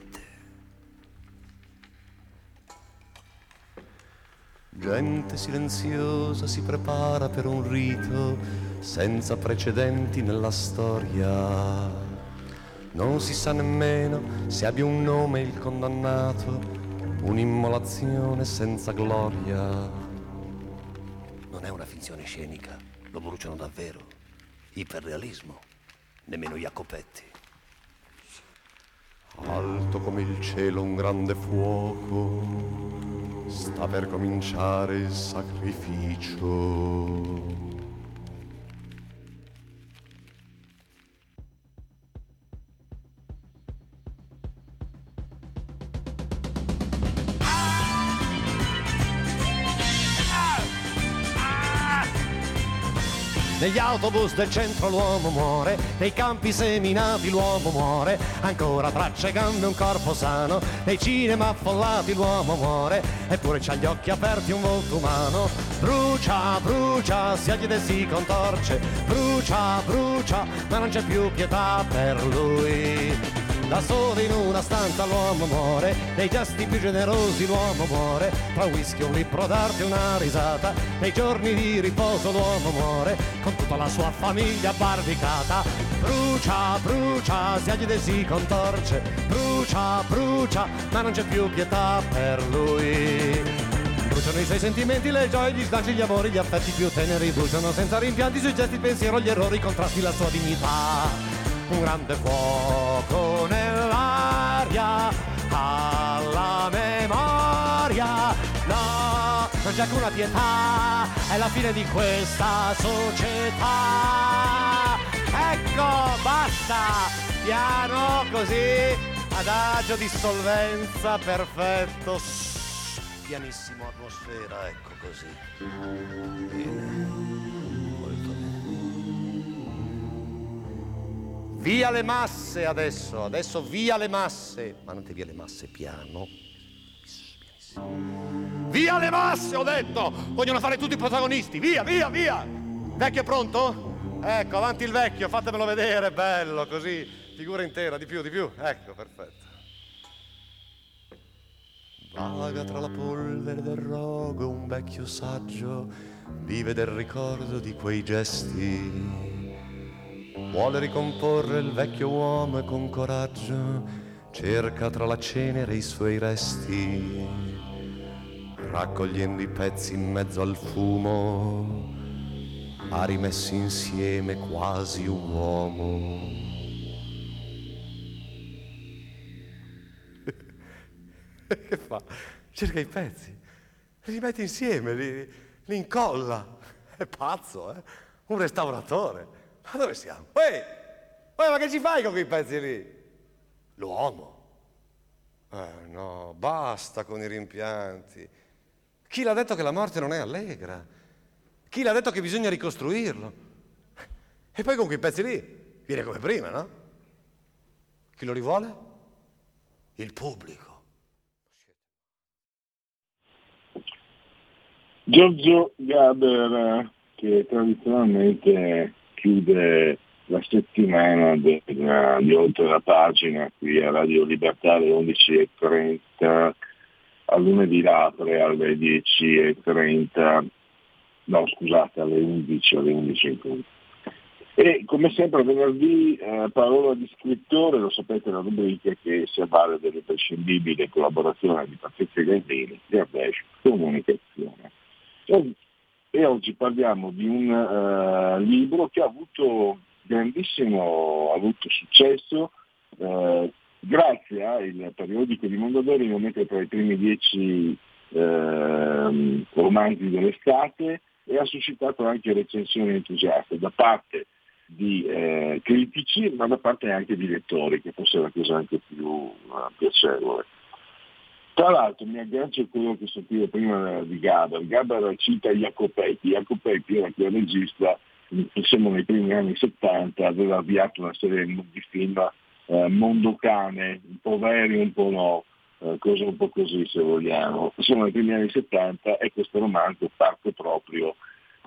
Gente silenziosa si prepara per un rito senza precedenti nella storia. Non si sa nemmeno se abbia un nome il condannato, un'immolazione senza gloria. Non è una finzione scenica, lo bruciano davvero. Iperrealismo, nemmeno Jacopetti. Alto come il cielo un grande fuoco, sta per cominciare il sacrificio. Negli autobus del centro l'uomo muore, nei campi seminati l'uomo muore, ancora tracce gambe un corpo sano, nei cinema affollati l'uomo muore, eppure c'ha gli occhi aperti un volto umano. Brucia, brucia, si agita e si contorce, brucia, brucia, ma non c'è più pietà per lui. Da solo in una stanza l'uomo muore, nei gesti più generosi l'uomo muore, tra whisky, un libro d'arte una risata, nei giorni di riposo l'uomo muore, con tutta la sua famiglia barbicata. Brucia, brucia, si agita e si contorce, brucia, brucia, ma non c'è più pietà per lui. Bruciano i suoi sentimenti, le gioie, gli slanci, gli amori, gli affetti più teneri, bruciano senza rimpianti i suoi gesti, il pensiero, gli errori, i contrasti, la sua dignità un grande fuoco nell'aria alla memoria. No, c'è già che una pietà, è la fine di questa società. Ecco, basta, piano così, adagio, dissolvenza, perfetto, pianissimo atmosfera, ecco così. Bene, Via le masse adesso, adesso via le masse, ma ti via le masse piano. Via le masse, ho detto! Vogliono fare tutti i protagonisti, via, via, via! Vecchio pronto? Ecco, avanti il vecchio, fatemelo vedere, bello, così, figura intera, di più, di più. Ecco, perfetto. Vaga tra la polvere del rogo un vecchio saggio, vive del ricordo di quei gesti. Vuole ricomporre il vecchio uomo e con coraggio cerca tra la cenere i suoi resti, raccogliendo i pezzi in mezzo al fumo, ha rimesso insieme quasi un uomo. che fa? Cerca i pezzi, li mette insieme, li, li incolla. È pazzo, eh? Un restauratore. Ma dove siamo? Ehi, ehi, ma che ci fai con quei pezzi lì? L'uomo. Eh no, basta con i rimpianti. Chi l'ha detto che la morte non è allegra? Chi l'ha detto che bisogna ricostruirlo? E poi con quei pezzi lì viene come prima, no? Chi lo rivuole? Il pubblico. Giorgio Gaber, che tradizionalmente chiude la settimana de- di oltre la pagina qui a Radio Libertà alle 11.30, a lunedì l'apre alle 10.30, no scusate, alle 11, alle 11.30. E come sempre venerdì eh, parola di scrittore, lo sapete la rubrica che si avvale dell'imprescindibile collaborazione di Patrizia Gandini, di Ardèche Comunicazione. E oggi parliamo di un uh, libro che ha avuto grandissimo ha avuto successo eh, grazie al periodico di Mondadori mette tra i primi dieci eh, romanzi dell'estate e ha suscitato anche recensioni entusiaste da parte di eh, critici ma da parte anche di lettori che forse è la cosa anche più uh, piacevole. Tra l'altro mi aggancio a quello che sentivo prima di Gaber, Gaber cita Jacopetti, Jacopetti era quel regista siamo nei primi anni 70, aveva avviato una serie di film eh, Mondo Cane, un po' veri, un po' no, eh, cose un po' così se vogliamo. Siamo nei primi anni 70 e questo romanzo parte proprio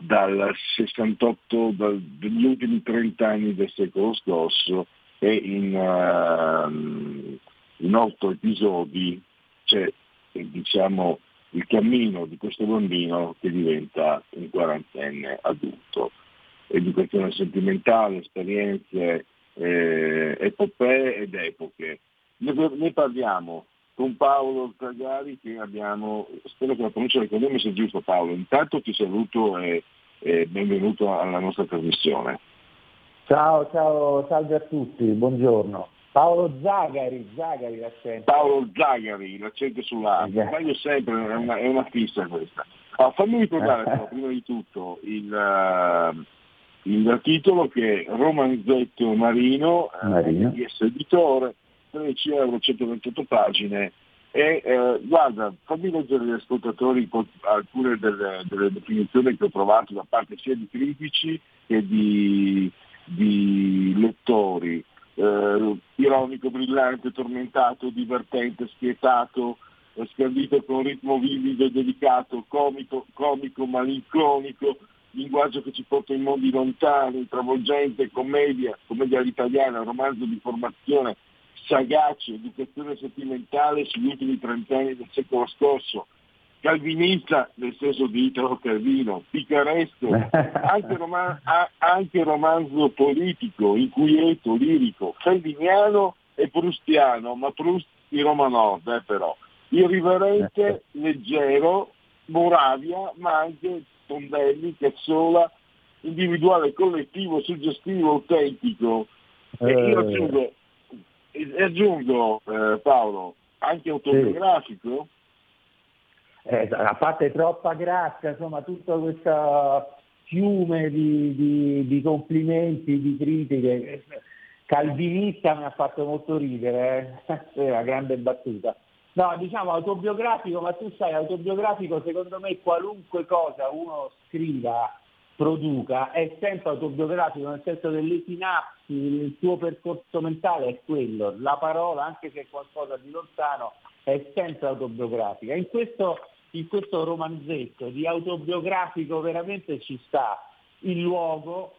dal 68, dal, dagli ultimi 30 anni del secolo scorso e in, uh, in otto episodi c'è diciamo, il cammino di questo bambino che diventa un quarantenne adulto educazione sentimentale, esperienze, eh, epopee ed epoche. Ne, parliamo con Paolo Zagari che abbiamo, spero che la pronuncia del cognome sia giusto Paolo, intanto ti saluto e, e benvenuto alla nostra trasmissione. Ciao, ciao, salve a tutti, buongiorno. Paolo Zagari, Zagari l'accento. Paolo Zagari, l'accento sull'A. Sbaglio sempre, è una, è una fissa questa. Allora, fammi ricordare però, prima di tutto il, uh, il titolo che è Romanzetto Marino, eh, Marino. Eh, DS Editore, 13 euro, 128 pagine. E eh, guarda, fammi leggere agli ascoltatori alcune delle, delle, definizioni che ho trovato da parte sia di critici che di, di lettori. Eh, ironico, brillante, tormentato, divertente, spietato, eh, scandito con ritmo vivido e delicato, comico, comico malinconico, linguaggio che ci porta in mondi lontani, travolgente, commedia, commedia all'italiana, romanzo di formazione, sagace, educazione sentimentale sugli ultimi trent'anni del secolo scorso, calvinista nel senso di Italo Calvino, picaresco, anche, roman- anche romanzo politico, inquieto, lirico, feldiniano e prustiano, ma Proust di Roma Nord eh, però, irriverente, leggero, Moravia, ma anche Tondelli, Cazzola, individuale, collettivo, suggestivo, autentico. Eh. E io aggiungo, aggiungo eh, Paolo, anche autobiografico? Eh, a parte troppa grazia, insomma tutto questo fiume di, di, di, complimenti, di critiche. Calvinista mi ha fatto molto ridere, eh? una grande battuta. No, diciamo autobiografico, ma tu sai, autobiografico secondo me qualunque cosa uno scriva, produca, è sempre autobiografico, nel senso che le sinapsi, il tuo percorso mentale è quello, la parola, anche se è qualcosa di lontano, è sempre autobiografica. In questo, in questo romanzetto di autobiografico veramente ci sta il luogo,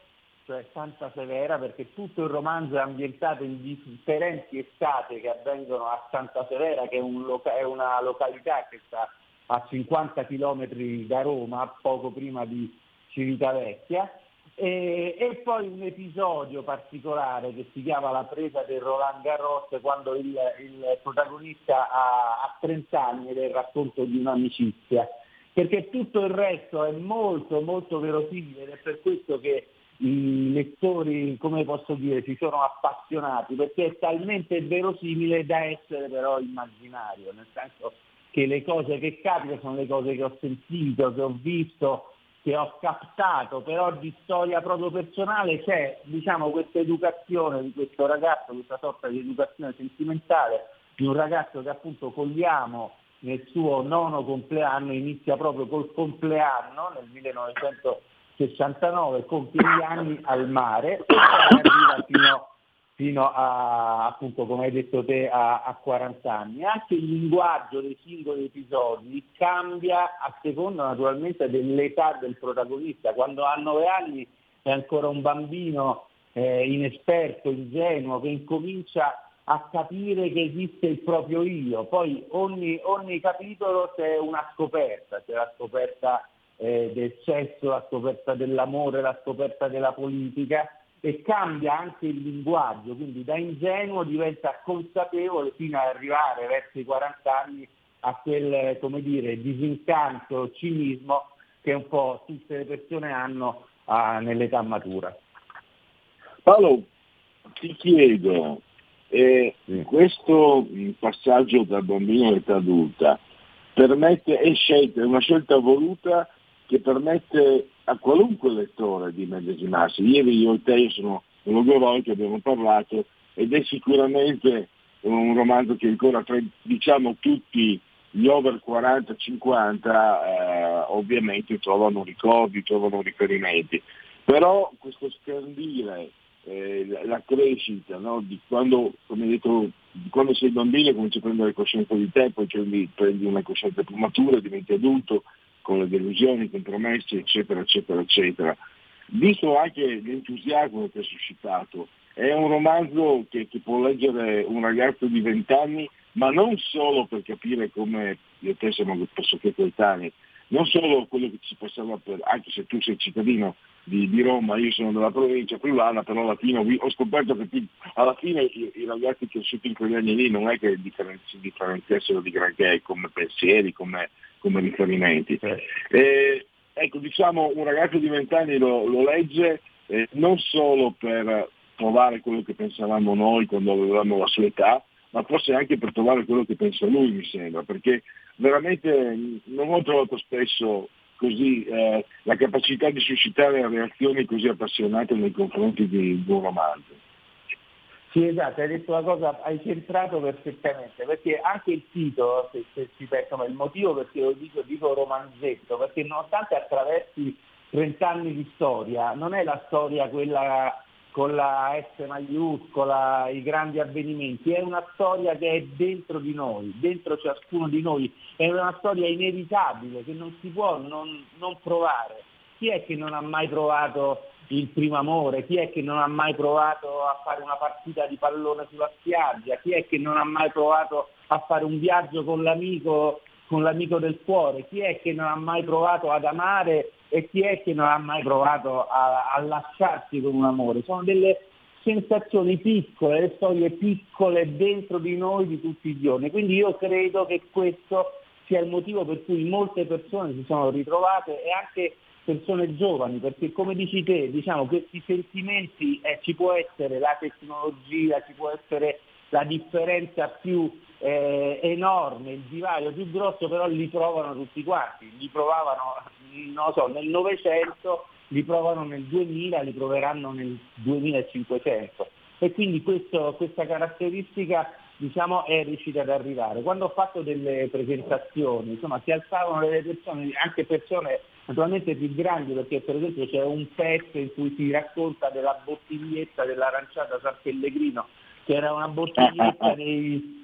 cioè Santa Severa, perché tutto il romanzo è ambientato in differenti estate che avvengono a Santa Severa, che è, un loca- è una località che sta a 50 km da Roma, poco prima di Civitavecchia, e, e, poi un episodio particolare che si chiama La presa del Roland Garros quando il, il protagonista ha, ha 30 anni ed è il racconto di un'amicizia, perché tutto il resto è molto molto verosimile ed è per questo che i lettori, come posso dire, si sono appassionati, perché è talmente verosimile da essere però immaginario, nel senso che le cose che capitano sono le cose che ho sentito, che ho visto, che ho captato, però di storia proprio personale c'è diciamo, questa educazione di questo ragazzo, questa sorta di educazione sentimentale di un ragazzo che appunto cogliamo nel suo nono compleanno, inizia proprio col compleanno nel 1969, compie gli anni al mare e poi arriva fino fino a, appunto, come hai detto te, a, a 40 anni. Anche il linguaggio dei singoli episodi cambia a seconda naturalmente dell'età del protagonista. Quando ha 9 anni è ancora un bambino eh, inesperto, ingenuo, che incomincia a capire che esiste il proprio io. Poi ogni, ogni capitolo c'è una scoperta, c'è la scoperta eh, del sesso, la scoperta dell'amore, la scoperta della politica e cambia anche il linguaggio, quindi da ingenuo diventa consapevole fino ad arrivare verso i 40 anni a quel come dire, disincanto, cinismo che un po' tutte le persone hanno ah, nell'età matura. Paolo, ti chiedo, eh, sì. questo passaggio dal bambino all'età adulta permette, è, scelta, è una scelta voluta che permette a qualunque lettore di medesimarsi. Ieri io e te sono un logoroi che abbiamo parlato ed è sicuramente un romanzo che ancora tra diciamo tutti gli over 40-50 eh, ovviamente trovano ricordi, trovano riferimenti. Però questo scandire eh, la crescita, no? di quando, come detto, quando sei bambino cominci a prendere coscienza di te, poi prendi una coscienza più matura, diventi adulto, con le delusioni, i compromessi, eccetera, eccetera, eccetera. Visto anche l'entusiasmo che ha suscitato, è un romanzo che, che può leggere un ragazzo di 20 anni, ma non solo per capire come io te siamo pressoché coetanei, non solo quello che ci passava per, anche se tu sei cittadino di, di, Roma, io sono della provincia friulana, però alla fine ho scoperto che alla fine i, i ragazzi cresciuti in quegli anni lì non è che si differenziassero di granché come pensieri, come come riferimenti. Eh, ecco, diciamo, un ragazzo di vent'anni lo, lo legge eh, non solo per trovare quello che pensavamo noi quando avevamo la sua età, ma forse anche per trovare quello che pensa lui, mi sembra, perché veramente non ho trovato spesso così eh, la capacità di suscitare reazioni così appassionate nei confronti di, di un romanzo. Sì, esatto, hai detto una cosa, hai centrato perfettamente, perché anche il titolo, se, se si pensa, ma il motivo perché lo dico, dico romanzetto, perché nonostante attraversi 30 anni di storia, non è la storia quella con la S maiuscola, i grandi avvenimenti, è una storia che è dentro di noi, dentro ciascuno di noi, è una storia inevitabile che non si può non, non provare. Chi è che non ha mai provato il primo amore, chi è che non ha mai provato a fare una partita di pallone sulla spiaggia, chi è che non ha mai provato a fare un viaggio con l'amico, con l'amico del cuore, chi è che non ha mai provato ad amare e chi è che non ha mai provato a, a lasciarsi con un amore. Sono delle sensazioni piccole, le storie piccole dentro di noi di tutti i giorni. Quindi io credo che questo sia il motivo per cui molte persone si sono ritrovate e anche persone giovani, perché come dici te, diciamo, questi sentimenti eh, ci può essere la tecnologia, ci può essere la differenza più eh, enorme, il divario più grosso, però li provano tutti quanti, li provavano, non so, nel Novecento, li provano nel 2000, li proveranno nel 2500 e quindi questo, questa caratteristica diciamo, è riuscita ad arrivare. Quando ho fatto delle presentazioni, insomma, si alzavano delle persone, anche persone naturalmente più grandi, perché per esempio c'è un pezzo in cui si racconta della bottiglietta dell'aranciata San Pellegrino, che era una bottiglietta dei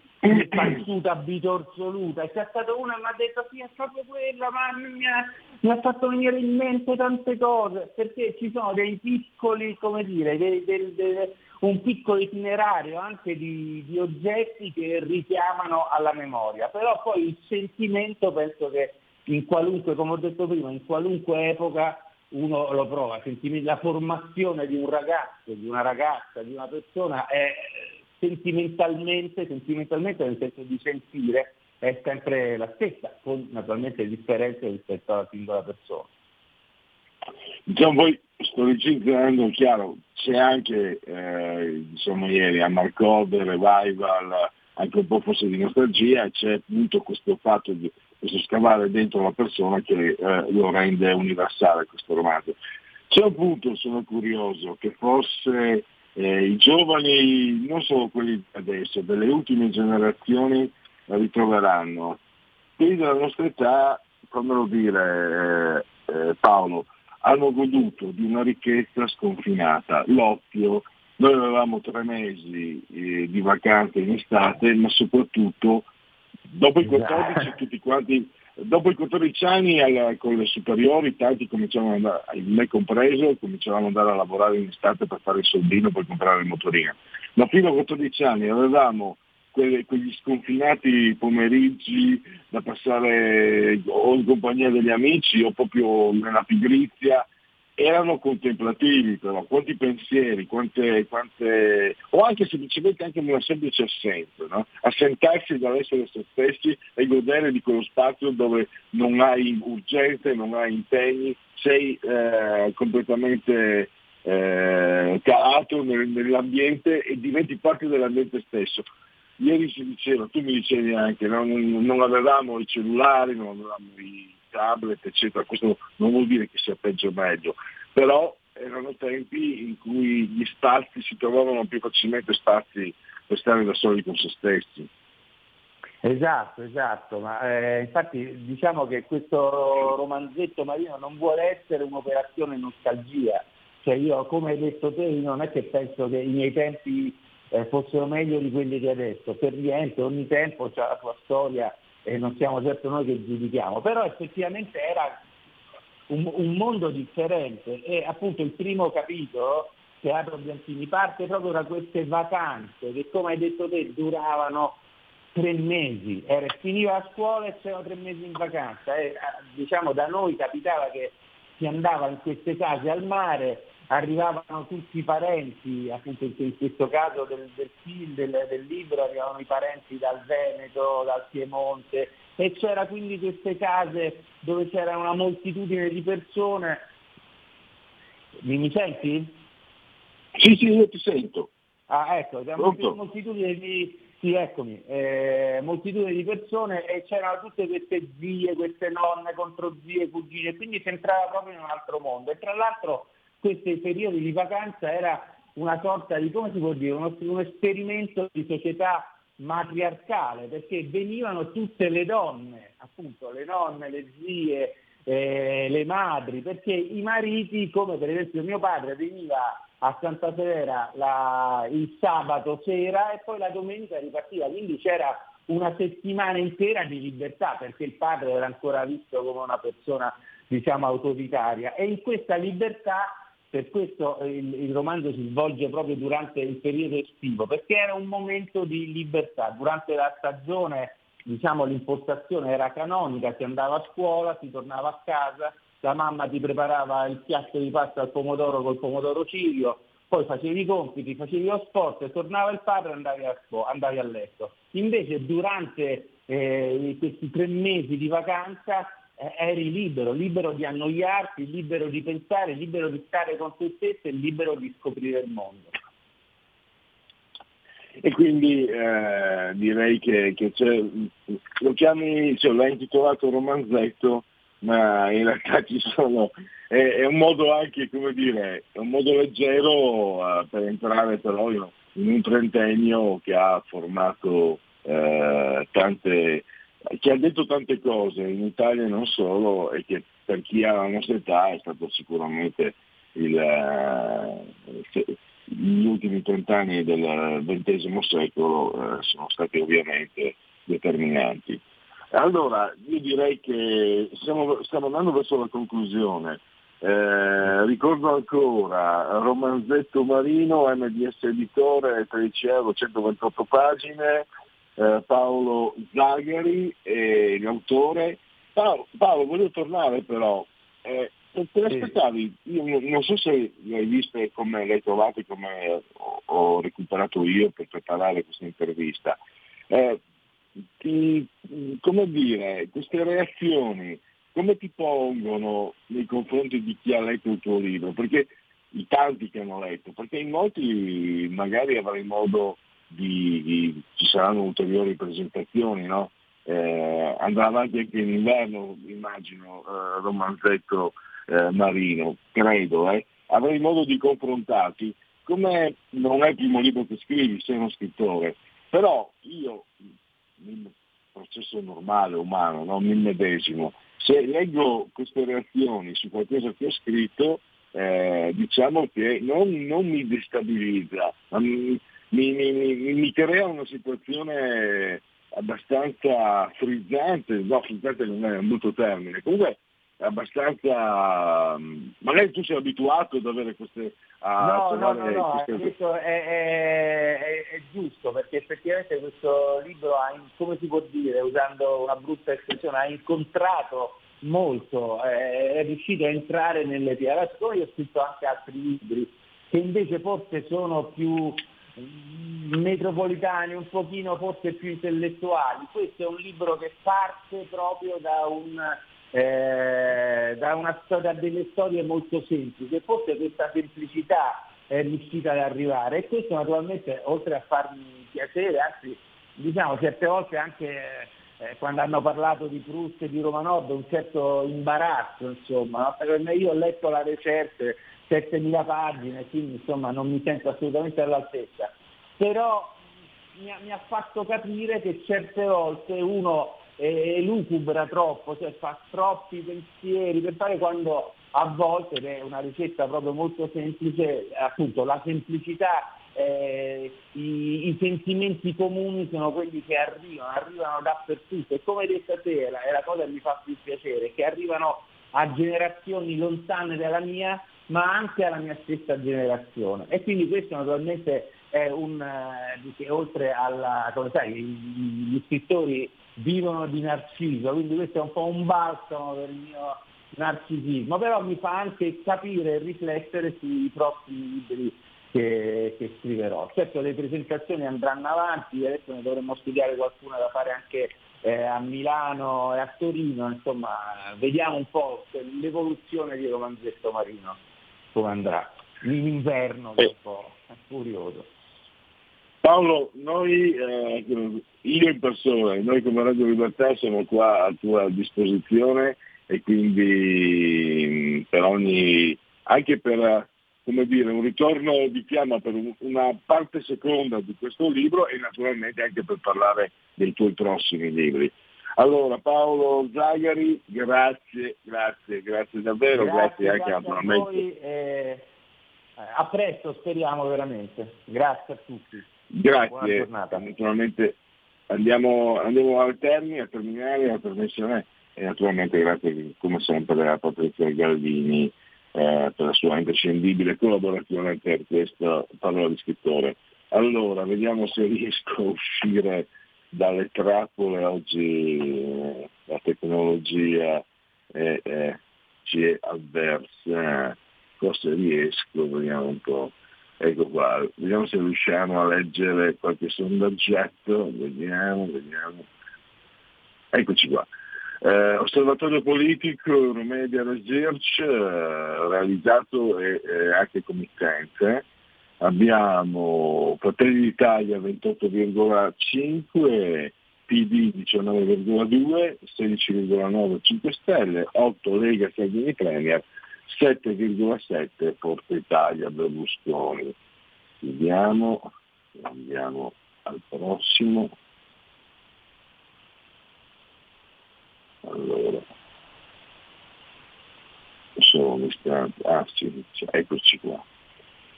pazzuta bitorzoluta e c'è stata una che mi ha detto sì è proprio quella ma mi ha, mi ha, fatto venire in mente tante cose. Perché ci sono dei piccoli come dire dei, dei, dei, un piccolo itinerario anche di, di, oggetti che richiamano alla memoria. Però poi il sentimento penso che in qualunque come ho detto prima in qualunque epoca uno lo prova la formazione di un ragazzo di una ragazza di una persona è sentimentalmente, sentimentalmente nel senso di sentire, è sempre la stessa, con naturalmente differenze rispetto alla singola persona. Diciamo poi sto registrando, chiaro, c'è anche eh, diciamo ieri a Marcode, Revival, anche un po' forse di nostalgia, c'è appunto questo fatto di questo scavare dentro la persona che eh, lo rende universale questo romanzo. C'è un punto, sono curioso, che forse eh, i giovani, non solo quelli adesso, delle ultime generazioni ritroveranno. Quelli della nostra età, fammelo dire eh, eh, Paolo, hanno goduto di una ricchezza sconfinata, l'oppio, noi avevamo tre mesi eh, di vacanze in estate, ma soprattutto dopo i 14 esatto. tutti quanti dopo i 14 anni alla, con le superiori tanti cominciavano ad andare, me compreso, cominciavano ad andare a lavorare in estate per fare il soldino per comprare il motorino. Ma fino a 14 anni avevamo quelle, quegli sconfinati pomeriggi da passare o in compagnia degli amici o proprio nella pigrizia erano contemplativi però, quanti pensieri, quante, quante, o anche semplicemente anche una semplice assenza, no? assentarsi dall'essere se stessi e godere di quello spazio dove non hai urgenze, non hai impegni, sei eh, completamente eh, calato nel, nell'ambiente e diventi parte dell'ambiente stesso. Ieri si diceva, tu mi dicevi anche, no? non, non avevamo i cellulari, non avevamo i tablet, eccetera. Questo non vuol dire che sia peggio o meglio, però erano tempi in cui gli spazi si trovavano più facilmente spazi per stare da soli con se stessi. Esatto, esatto, ma eh, infatti diciamo che questo romanzetto marino non vuole essere un'operazione nostalgia, cioè io come hai detto te non è che penso che i miei tempi eh, fossero meglio di quelli di adesso, per niente, ogni tempo ha la sua storia e non siamo certo noi che giudichiamo, però effettivamente era un, un mondo differente e appunto il primo capitolo, Teatro Bianchini, parte proprio da queste vacanze che come hai detto te duravano tre mesi, Era, finiva a scuola e c'erano tre mesi in vacanza, e, diciamo da noi capitava che si andava in queste case al mare, arrivavano tutti i parenti, appunto in questo caso del, del film, del, del, libro, arrivavano i parenti dal Veneto, dal Piemonte e c'era quindi queste case dove c'era una moltitudine di persone. Mi, mi senti? Sì, sì, io ti sento. Ah, ecco, c'era una moltitudine di, sì, eccomi, eh, moltitudine di persone e c'erano tutte queste zie, queste nonne contro zie, cugine, quindi si entrava proprio in un altro mondo. E tra l'altro questi periodi di vacanza era una sorta di, come si può dire, uno, un esperimento di società matriarcale, perché venivano tutte le donne, appunto le nonne, le zie, eh, le madri, perché i mariti, come per esempio mio padre, veniva a Santa Severa la, il sabato sera e poi la domenica ripartiva, quindi c'era una settimana intera di libertà perché il padre era ancora visto come una persona diciamo autoritaria. E in questa libertà per questo il, il, romanzo si svolge proprio durante il periodo estivo, perché era un momento di libertà. Durante la stagione diciamo, l'impostazione era canonica, si andava a scuola, si tornava a casa, la mamma ti preparava il piatto di pasta al pomodoro col pomodoro cirio, poi facevi i compiti, facevi lo sport, tornava il padre e andavi a, andavi a letto. Invece durante eh, questi tre mesi di vacanza eh, eri libero, libero di annoiarti, libero di pensare, libero di stare con te stesso e libero di scoprire il mondo. E quindi eh, direi che, che lo chiami, cioè, l'hai intitolato romanzetto, ma in realtà ci sono, è, è, un modo anche, come dire, è un modo leggero uh, per entrare però in, un trentennio che ha formato uh, tante, che ha detto tante cose in Italia e non solo e che per chi ha la nostra età è stato sicuramente il, uh, gli ultimi trent'anni del XX secolo sono stati ovviamente determinanti. Allora, io direi che stiamo, stiamo andando verso la conclusione. Eh, ricordo ancora Romanzetto Marino, MDS Editore, 13 euro, 128 pagine, eh, Paolo Zagari, eh, l'autore. Paolo, Paolo, voglio tornare però, eh, te l'aspettavi? Io non so se l'hai visto e come l'hai trovato, come ho, ho recuperato io per preparare questa intervista. Eh, ti, come dire, queste reazioni come ti pongono nei confronti di chi ha letto il tuo libro? Perché i tanti che hanno letto, perché in molti magari avrai modo di, di ci saranno ulteriori presentazioni, no? eh, andrà avanti anche in inverno, immagino, eh, romanzetto eh, marino, credo, eh. avrai modo di confrontarti. Come non è il primo libro che scrivi, sei uno scrittore, però io nel processo normale, umano, no? mi medesimo. Se leggo queste reazioni su qualcosa che ho scritto, eh, diciamo che non, non, mi destabilizza, ma mi, mi, mi, mi, crea una situazione abbastanza frizzante, no frizzante non è un brutto termine, comunque abbastanza... Magari tu sei abituato ad avere queste... no, no, no, no, questo è, è, è, è, giusto perché effettivamente questo libro ha, come si può dire, usando una brutta espressione, ha incontrato molto, è, riuscito a entrare nelle piede. Adesso io ho scritto anche altri libri che invece forse sono più metropolitani, un pochino forse più intellettuali. Questo è un libro che parte proprio da un eh, da, una, da delle storie molto semplici e forse questa semplicità è riuscita ad arrivare e questo naturalmente oltre a farmi piacere, anzi diciamo certe volte anche eh, quando hanno parlato di Proust e di Roma Nord un certo imbarazzo insomma, no? io ho letto la recerte 7000 pagine, quindi insomma non mi sento assolutamente all'altezza, però mi ha, mi ha fatto capire che certe volte uno elucubra troppo, cioè fa troppi pensieri per fare quando a volte, ed è una ricetta proprio molto semplice, appunto la semplicità, eh, i, i, sentimenti comuni sono quelli che arrivano, arrivano dappertutto. E come detto a te la, è la cosa che mi fa più piacere, che arrivano a generazioni lontane dalla mia ma anche alla mia stessa generazione e quindi questo naturalmente è un, eh, oltre alla, come sai, gli scrittori vivono di narciso, quindi questo è un po' un balsamo per il mio narcisismo, però mi fa anche capire e riflettere sui prossimi libri che, che, scriverò. Certo le presentazioni andranno avanti, adesso ne dovremmo studiare qualcuna da fare anche eh, a Milano e a Torino, insomma vediamo un po' l'evoluzione di Romanzetto Marino, come andrà. In inverno che è un po' curioso. Paolo, noi, eh, io in persona, noi come Radio Libertà siamo qua a tua disposizione e quindi per ogni, anche per come dire, un ritorno di fiamma per una parte seconda di questo libro e naturalmente anche per parlare dei tuoi prossimi libri. Allora Paolo Zagari, grazie, grazie, grazie davvero, grazie, grazie anche naturalmente. A, voi, eh, a presto speriamo veramente, grazie a tutti. Grazie, naturalmente andiamo, andiamo al termine, a terminare la trasmissione e naturalmente grazie come sempre a Patrizia Galdini eh, per la sua imprescindibile collaborazione per questa parola di scrittore. Allora, vediamo se riesco a uscire dalle trappole oggi, eh, la tecnologia eh, eh, ci è avversa, forse riesco, vediamo un po'. Ecco qua, vediamo se riusciamo a leggere qualche sondaggetto, vediamo, vediamo. Eccoci qua. Eh, osservatorio politico Euromedia Research, eh, realizzato e, e anche committente, abbiamo Fratelli d'Italia 28,5, PD 19,2, 16,9 5 Stelle, 8 Lega Salvini Premier, 7,7 Forza Italia Berlusconi. Vediamo, andiamo al prossimo. Allora, sono istanti, ah sì, eccoci qua.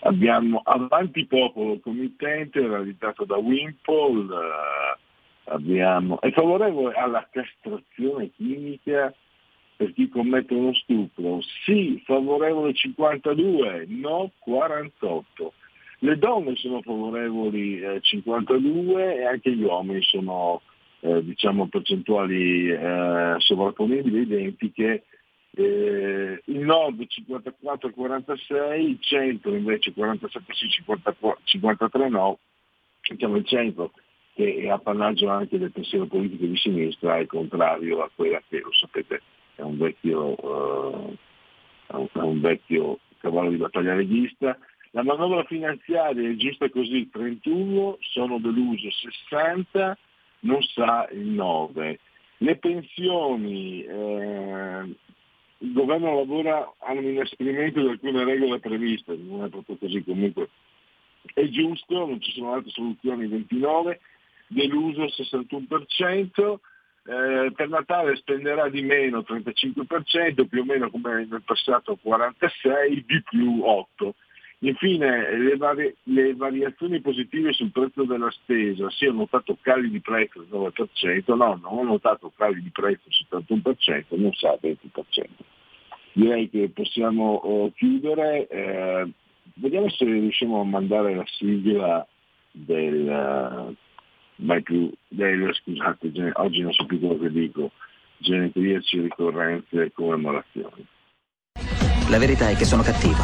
Abbiamo Avanti Popolo, committente realizzato da Wimpole, eh, abbiamo, è favorevole alla castrazione chimica per chi commette uno stupro, sì, favorevole 52, no 48. Le donne sono favorevoli eh, 52 e anche gli uomini sono eh, diciamo percentuali eh, sovrapponibili identiche. Eh, il nord 54-46, il centro invece 47 sì, 53 no, diciamo il centro che è appannaggio anche del pensiero politico di sinistra, è contrario a quella che, lo sapete, è un vecchio, uh, è un vecchio cavallo di battaglia leghista. La manovra finanziaria è giusta così, 31, sono deluso 60, non sa il 9. Le pensioni, eh, il governo lavora a un inasprimento di alcune regole previste, non è proprio così comunque. È giusto, non ci sono altre soluzioni 29, deluso 61%, eh, per Natale spenderà di meno 35%, più o meno come nel passato 46%, di più 8%. Infine le, vari- le, variazioni positive sul prezzo della spesa, sì ho notato cali di prezzo del 9%, no, non ho notato cali di prezzo del 71%, non sa 20%. Direi che possiamo oh, chiudere, eh, vediamo se riusciamo a mandare la sigla del, mai più, del, scusate, oggi non so più quello che dico, genetriaci, ricorrenze e commemorazioni. La verità è che sono cattivo,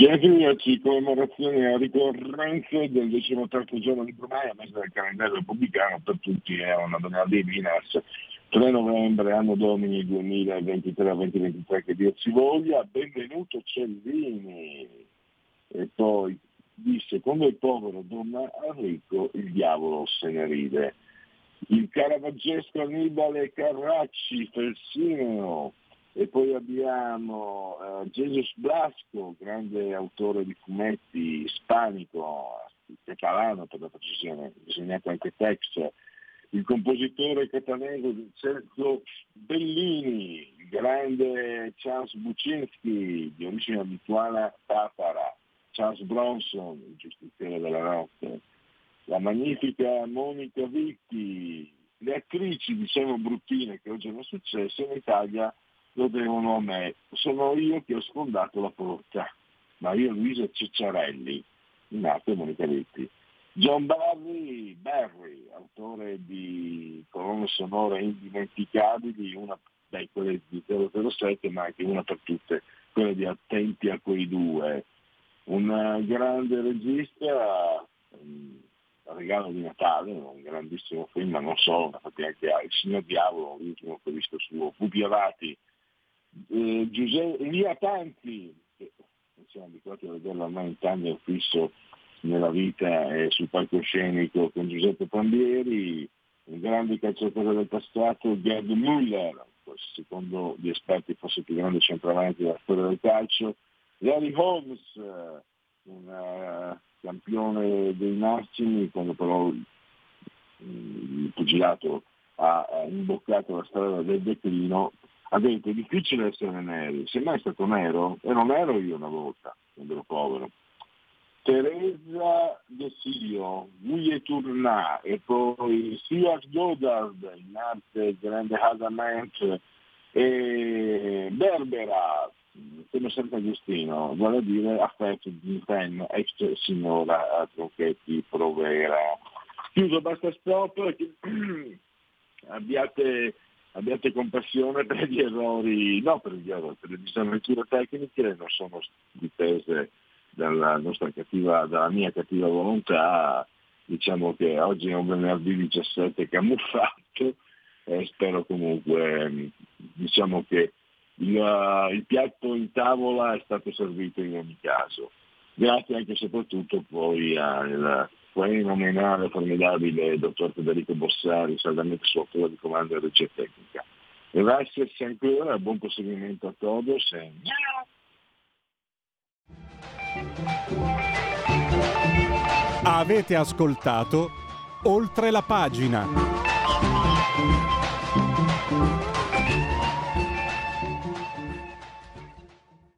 Genetriaci, commemorazioni a ricorrenza del decimoterzo giorno di Brumaia, mese del calendario repubblicano, per tutti è una venerdì Minas, 3 novembre, anno domini 2023-2023, che Dio ci voglia, benvenuto Cellini. E poi disse, quando il povero donna al il diavolo se ne ride. Il caravaggesco Annibale Carracci, Felsineo, e poi abbiamo uh, Jesus Blasco, grande autore di fumetti ispanico, catalano per la precisione, disegnato anche text, il compositore catalano Cerco Bellini, il grande Charles Buczynski, di origine lituana tatara, Charles Bronson, il giustiziere della notte, la magnifica Monica Vitti, le attrici diciamo bruttine che oggi hanno successo in Italia lo devono a me. Sono io che ho sfondato la porta. Maria Luisa Cicciarelli, nato Monica Letti. John Barry, Barry, autore di colonne sonore indimenticabili, una beh, quelle di 007, ma anche una per tutte, quelle di Attenti a quei due. Un grande regista, um, regalo di Natale, un grandissimo film, ma non solo, infatti anche Il Signor Diavolo, l'ultimo che ho visto suo, fu Piavati, eh, Giuseppe, Elia Tanti, che non siamo abituati a vederlo ormai in cambio fisso nella vita e sul palcoscenico con Giuseppe Pambieri, un grande calciatore del passato, Gerd Müller, secondo gli esperti forse il più grande centravanti della storia del calcio, Larry Holmes, un uh, campione dei massimi, quando però il pugilato ha imboccato la strada del declino, ha detto è difficile essere neri, se mai stato nero, ero nero io una volta, quando ero povero. Teresa De Sio, Guye Tournà e poi Stuart Goddard in arte Grande Hadament e Berbera come Sant'Agostino, vale a dire affetto di Fen, ex signora Tronchetti Provera. Chiuso, basta stop, abbiate, abbiate compassione per gli errori, no per gli errori, per le disavventure tecniche non sono dipese dalla, nostra cattiva, dalla mia cattiva volontà, diciamo che oggi è un venerdì 17 camuffato e spero comunque diciamo che il, il, piatto in tavola è stato servito in ogni caso. Grazie anche e soprattutto poi al fenomenale, formidabile dottor Federico Bossari, saldamente sotto di comando e regia tecnica. Grazie ancora, buon proseguimento a todos e Avete ascoltato oltre la pagina.